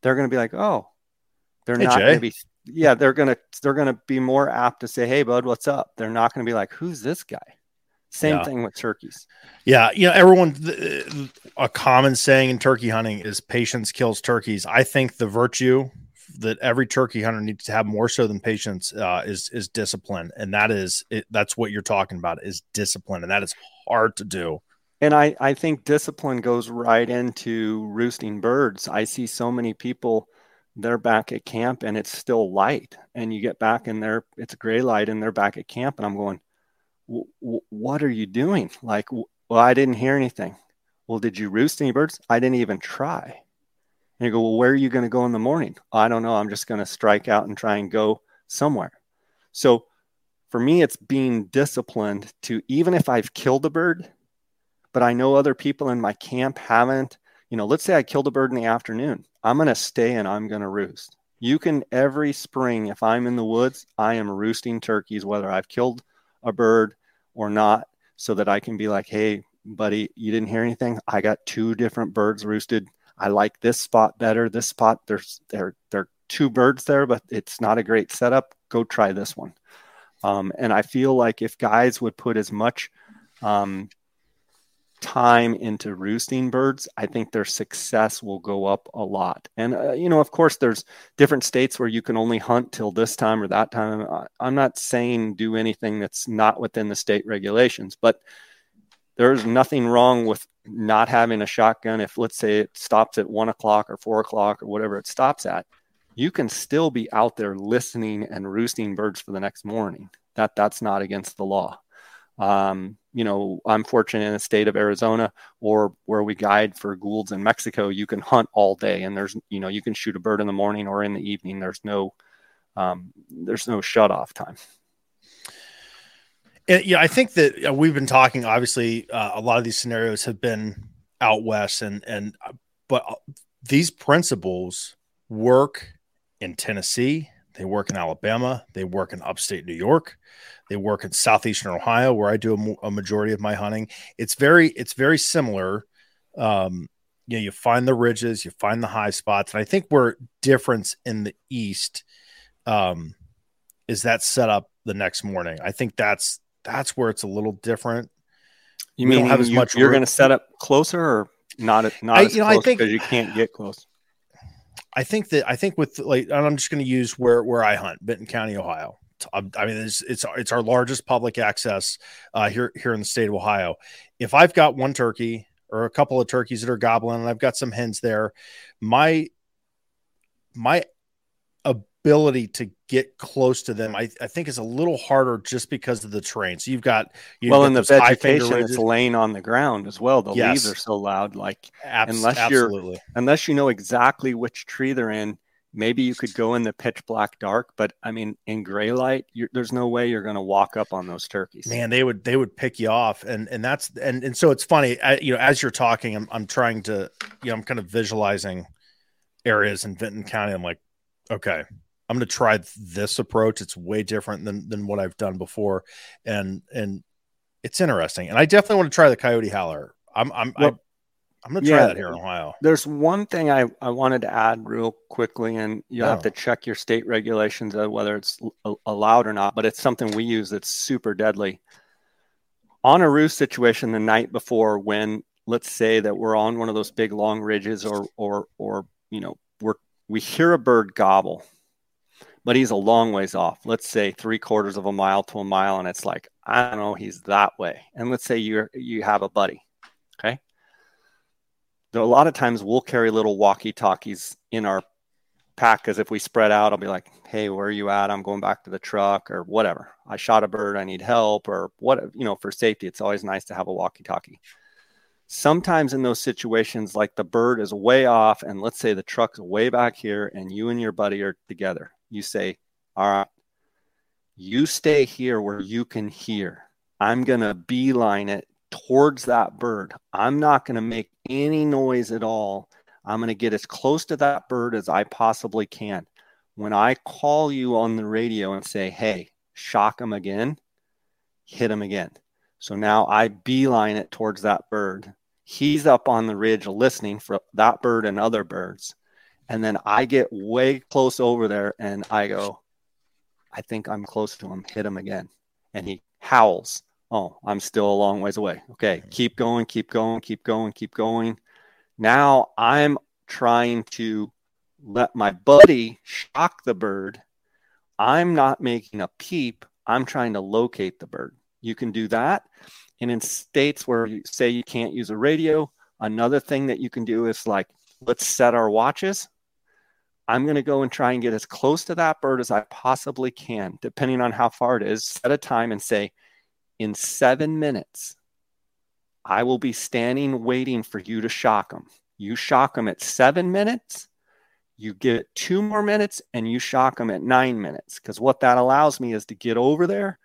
[SPEAKER 3] They're going to be like, oh, they're hey, not going to be. Yeah, they're gonna they're gonna be more apt to say, "Hey, bud, what's up?" They're not going to be like, "Who's this guy?" Same yeah. thing with turkeys.
[SPEAKER 2] Yeah, you know, everyone. A common saying in turkey hunting is "patience kills turkeys." I think the virtue that every turkey hunter needs to have more so than patience uh, is is discipline, and that is it, that's what you're talking about is discipline, and that is hard to do
[SPEAKER 3] and I, I think discipline goes right into roosting birds. I see so many people, they're back at camp and it's still light. And you get back in there, it's gray light and they're back at camp. And I'm going, what are you doing? Like, well, I didn't hear anything. Well, did you roost any birds? I didn't even try. And you go, well, where are you going to go in the morning? I don't know. I'm just going to strike out and try and go somewhere. So for me, it's being disciplined to even if I've killed a bird, but I know other people in my camp haven't. You know, let's say I killed a bird in the afternoon. I'm going to stay and I'm going to roost. You can every spring, if I'm in the woods, I am roosting turkeys, whether I've killed a bird or not, so that I can be like, hey, buddy, you didn't hear anything. I got two different birds roosted. I like this spot better. This spot, there's there there are two birds there, but it's not a great setup. Go try this one. Um, and I feel like if guys would put as much um, time into roosting birds, I think their success will go up a lot. And, uh, you know, of course, there's different states where you can only hunt till this time or that time. I'm not saying do anything that's not within the state regulations, but there's nothing wrong with not having a shotgun. If, let's say, it stops at one o'clock or four o'clock or whatever it stops at, you can still be out there listening and roosting birds for the next morning. That that's not against the law. Um, you know, I'm fortunate in the state of Arizona or where we guide for Goulds in Mexico, you can hunt all day and there's, you know, you can shoot a bird in the morning or in the evening. There's no, um, there's no shut off time.
[SPEAKER 2] And, yeah, I think that uh, we've been talking, obviously, uh, a lot of these scenarios have been out West and, and, uh, but uh, these principles work in Tennessee, they work in Alabama, they work in upstate New York, they work in southeastern Ohio, where I do a, a majority of my hunting. It's very it's very similar. Um, you know, you find the ridges, you find the high spots, and I think where difference in the east um, is that set up the next morning. I think that's that's where it's a little different.
[SPEAKER 3] You we mean have as you, much? You're going to set up closer, or not? Not I, as you know, close because you can't get close.
[SPEAKER 2] I think that I think with like I'm just going to use where where I hunt, Vinton County, Ohio. I mean, it's it's it's our largest public access uh, here here in the state of Ohio. If I've got one turkey or a couple of turkeys that are gobbling, and I've got some hens there, my my ability to get close to them, I, I think is a little harder just because of the terrain. So you've got
[SPEAKER 3] you've well, in the vegetation, it's laying on the ground as well. The yes. leaves are so loud, like Abs- unless absolutely. you're unless you know exactly which tree they're in, maybe you could go in the pitch black dark, but I mean, in gray light, there's no way you're going to walk up on those turkeys.
[SPEAKER 2] Man, they would they would pick you off, and and that's and and so it's funny. I, you know, as you're talking, I'm I'm trying to you know I'm kind of visualizing areas in Vinton County. I'm like, okay, I'm going to try this approach. It's way different than than what I've done before, and and it's interesting. And I definitely want to try the coyote howler. I'm I'm well, I'm gonna try yeah, that here in Ohio.
[SPEAKER 3] There's one thing I, I wanted to add real quickly, and you'll have to check your state regulations of whether it's allowed or not. But it's something we use that's super deadly. On a roost situation the night before, when let's say that we're on one of those big long ridges, or or or you know we're we hear a bird gobble, but he's a long ways off. Let's say three quarters of a mile to a mile, and it's like I don't know, he's that way. And let's say you you have a buddy, a lot of times we'll carry little walkie talkies in our pack because if we spread out, I'll be like, hey, where are you at? I'm going back to the truck or whatever. I shot a bird, I need help or what, you know, for safety, it's always nice to have a walkie talkie. Sometimes in those situations, like the bird is way off, and let's say the truck's way back here, and you and your buddy are together, you say, All right, you stay here where you can hear. I'm going to beeline it towards that bird. I'm not going to make any noise at all. I'm going to get as close to that bird as I possibly can. When I call you on the radio and say, hey, shock him again, hit him again. So now I beeline it towards that bird. He's up on the ridge listening for that bird and other birds. And then I get way close over there and I go, I think I'm close to him, hit him again. And he howls Oh, I'm still a long ways away. Okay, keep going, keep going, keep going, keep going. Now I'm trying to let my buddy shock the bird. I'm not making a peep. I'm trying to locate the bird. You can do that. And in states where you say you can't use a radio, another thing that you can do is like, let's set our watches. I'm going to go and try and get as close to that bird as I possibly can, depending on how far it is. Set a time and say, in seven minutes, I will be standing waiting for you to shock them. You shock them at seven minutes, you get two more minutes, and you shock them at nine minutes. Because what that allows me is to get over there,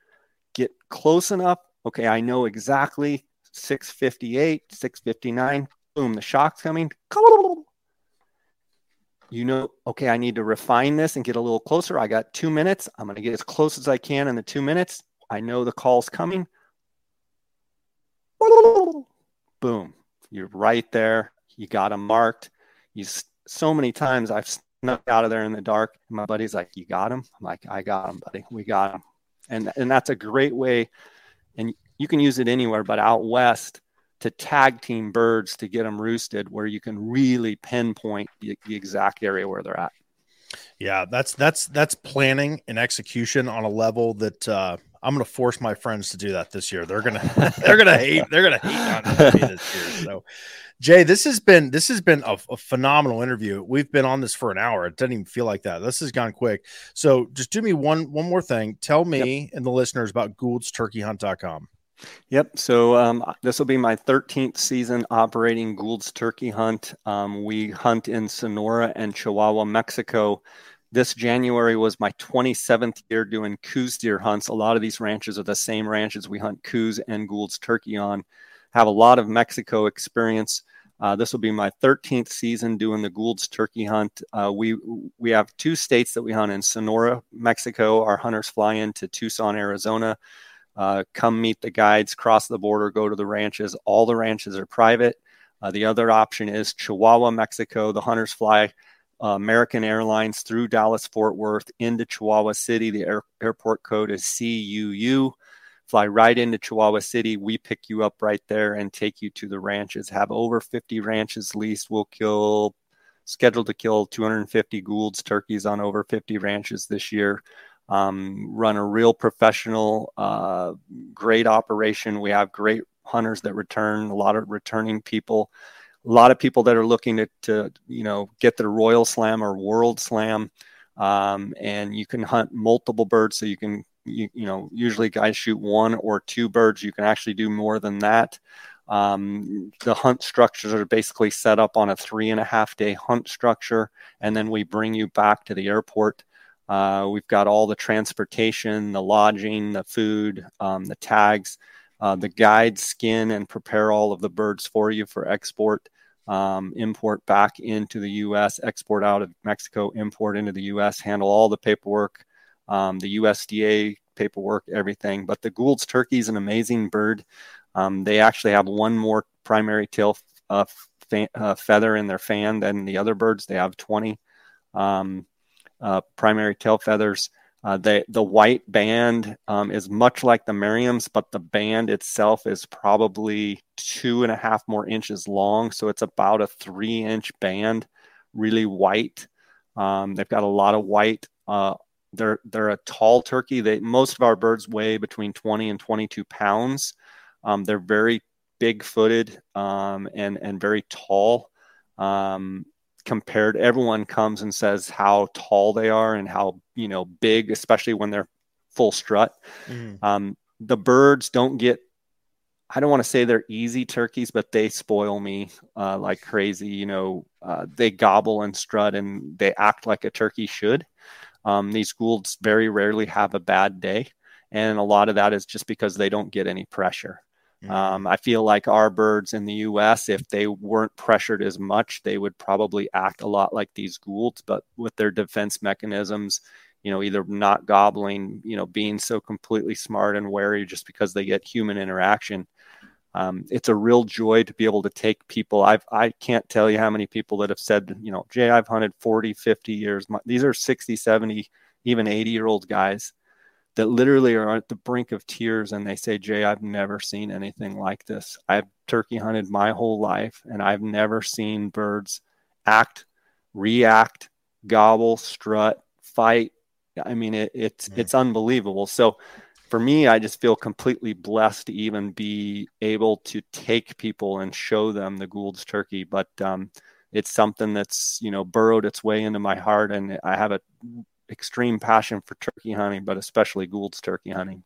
[SPEAKER 3] get close enough. Okay, I know exactly 658, 659. boom, the shock's coming. You know, okay, I need to refine this and get a little closer. I got two minutes. I'm going to get as close as I can in the two minutes. I know the call's coming. Boom, you're right there. You got them marked. You so many times I've snuck out of there in the dark. And my buddy's like, "You got him?" I'm like, "I got him, buddy. We got him." And and that's a great way, and you can use it anywhere, but out west to tag team birds to get them roosted, where you can really pinpoint the, the exact area where they're at.
[SPEAKER 2] Yeah, that's that's that's planning and execution on a level that uh, I'm going to force my friends to do that this year. They're gonna they're gonna hate they're gonna hate on me this year. So, Jay, this has been this has been a, a, phenomenal interview. We've been on this for an hour. It doesn't even feel like that. This has gone quick. So, just do me one one more thing. Tell me yep. and the listeners about Gould'sTurkeyHunt.com.
[SPEAKER 3] Yep. So um, this will be my 13th season operating Gould's Turkey Hunt. Um, we hunt in Sonora and Chihuahua, Mexico this January was my 27th year doing Coues deer hunts. A lot of these ranches are the same ranches we hunt Coues and Gould's turkey on. Have a lot of Mexico experience. Uh, this will be my 13th season doing the Gould's turkey hunt. Uh, we we have two states that we hunt in: Sonora, Mexico. Our hunters fly into Tucson, Arizona. Uh, come meet the guides, cross the border, go to the ranches. All the ranches are private. Uh, the other option is Chihuahua, Mexico. The hunters fly uh, American Airlines through Dallas Fort Worth into Chihuahua City. The air, airport code is CUU. Fly right into Chihuahua City. We pick you up right there and take you to the ranches. Have over 50 ranches leased. We'll kill, scheduled to kill 250 Gould's turkeys on over 50 ranches this year. Um, run a real professional, uh, great operation. We have great hunters that return, a lot of returning people a lot of people that are looking to, to you know get their royal slam or world slam um, and you can hunt multiple birds so you can you, you know usually guys shoot one or two birds. You can actually do more than that. Um, the hunt structures are basically set up on a three and a half day hunt structure and then we bring you back to the airport. Uh, we've got all the transportation the lodging the food um, the tags uh, the guides skin and prepare all of the birds for you for export, um, import back into the U.S., export out of Mexico, import into the U.S., handle all the paperwork, um, the USDA paperwork, everything. But the Gould's turkey is an amazing bird. Um, they actually have one more primary tail uh, uh, feather in their fan than the other birds. They have 20 um, uh, primary tail feathers. Uh, the the white band um, is much like the Merriam's, but the band itself is probably two and a half more inches long, so it's about a three inch band, really white. Um, they've got a lot of white. Uh, they're they're a tall turkey. They most of our birds weigh between 20 and 22 pounds. Um, they're very big footed um, and and very tall. Um, compared everyone comes and says how tall they are and how you know big especially when they're full strut. Mm. um, the birds don't get i don't want to say they're easy turkeys but they spoil me uh, like crazy you know uh, they gobble and strut and they act like a turkey should. Um, these goulds very rarely have a bad day and a lot of that is just because they don't get any pressure Mm-hmm. Um, I feel like our birds in the U.S., if they weren't pressured as much, they would probably act a lot like these Goulds, but with their defense mechanisms, you know, either not gobbling, you know, being so completely smart and wary just because they get human interaction. Um, it's a real joy to be able to take people. I've, I can't tell you how many people that have said, you know, Jay, I've hunted 40, 50 years. These are 60, 70, even 80 year old guys that literally are at the brink of tears and they say, Jay, I've never seen anything like this. I've turkey hunted my whole life and I've never seen birds act, react, gobble, strut, fight. I mean, it, it's mm-hmm. it's unbelievable. So for me, I just feel completely blessed to even be able to take people and show them the Gould's turkey. But um, it's something that's you know burrowed its way into my heart, and I have a extreme passion for turkey hunting, but especially Gould's turkey hunting.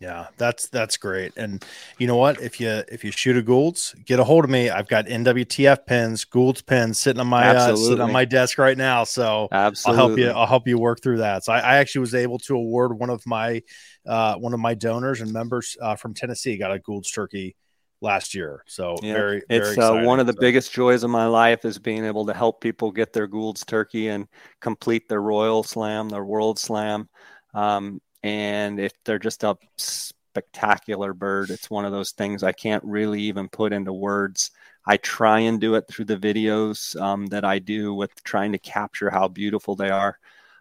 [SPEAKER 2] Yeah, that's that's great. And you know what? If you if you shoot a Gould's, get a hold of me. I've got NWTF pins, Gould's pins sitting on my uh, sitting on my desk right now. So Absolutely. I'll help you. I'll help you work through that. So I, I actually was able to award one of my uh, one of my donors and members uh, from Tennessee got a Gould's turkey last year. So
[SPEAKER 3] Yeah.
[SPEAKER 2] very, very
[SPEAKER 3] It's uh, one of the
[SPEAKER 2] So-
[SPEAKER 3] biggest joys of my life is being able to help people get their Gould's turkey and complete their Royal Slam, their World Slam. Um, and if they're just a spectacular bird, it's one of those things I can't really even put into words. I try and do it through the videos um, that I do with trying to capture how beautiful they are.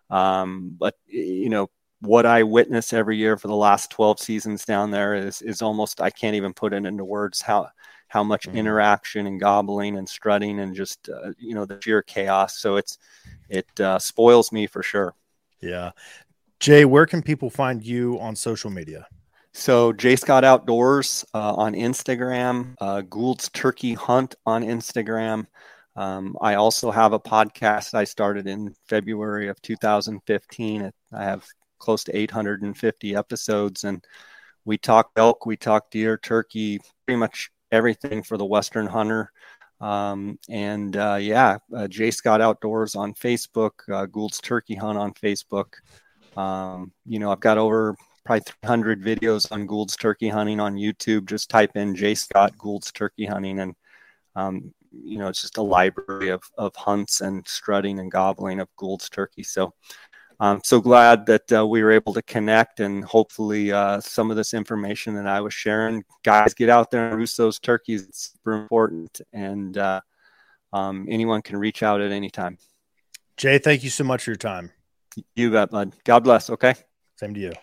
[SPEAKER 3] Um, but you know what I witness every year for the last 12 seasons down there is is almost I can't even put it into words how how much
[SPEAKER 2] Mhm.
[SPEAKER 3] interaction and gobbling and strutting and just uh, you know the sheer chaos. So it's it uh, spoils me for sure.
[SPEAKER 2] Yeah. Jay, where can people find you on social media?
[SPEAKER 3] So Jay Scott Outdoors uh, on Instagram, uh, Gould's Turkey Hunt on Instagram. Um, I also have a podcast I started in February of 2015. I have close to 850 episodes, and we talk elk, we talk deer, turkey, pretty much everything for the Western hunter. Um, and uh, yeah, uh, Jay Scott Outdoors on Facebook, uh, Gould's Turkey Hunt on Facebook. Um, you know, I've got over probably 300 videos on Gould's turkey hunting on YouTube. Just type in Jay Scott Gould's turkey hunting, and um, you know it's just a library of of hunts and strutting and gobbling of Gould's turkey. So I'm so glad that uh, we were able to connect, and hopefully uh, some of this information that I was sharing, guys, get out there and roost those turkeys. It's super important, and uh, um, anyone can reach out at any time.
[SPEAKER 2] Jay, thank you so much for your time.
[SPEAKER 3] You bet, bud. God bless. Okay.
[SPEAKER 2] Same to you.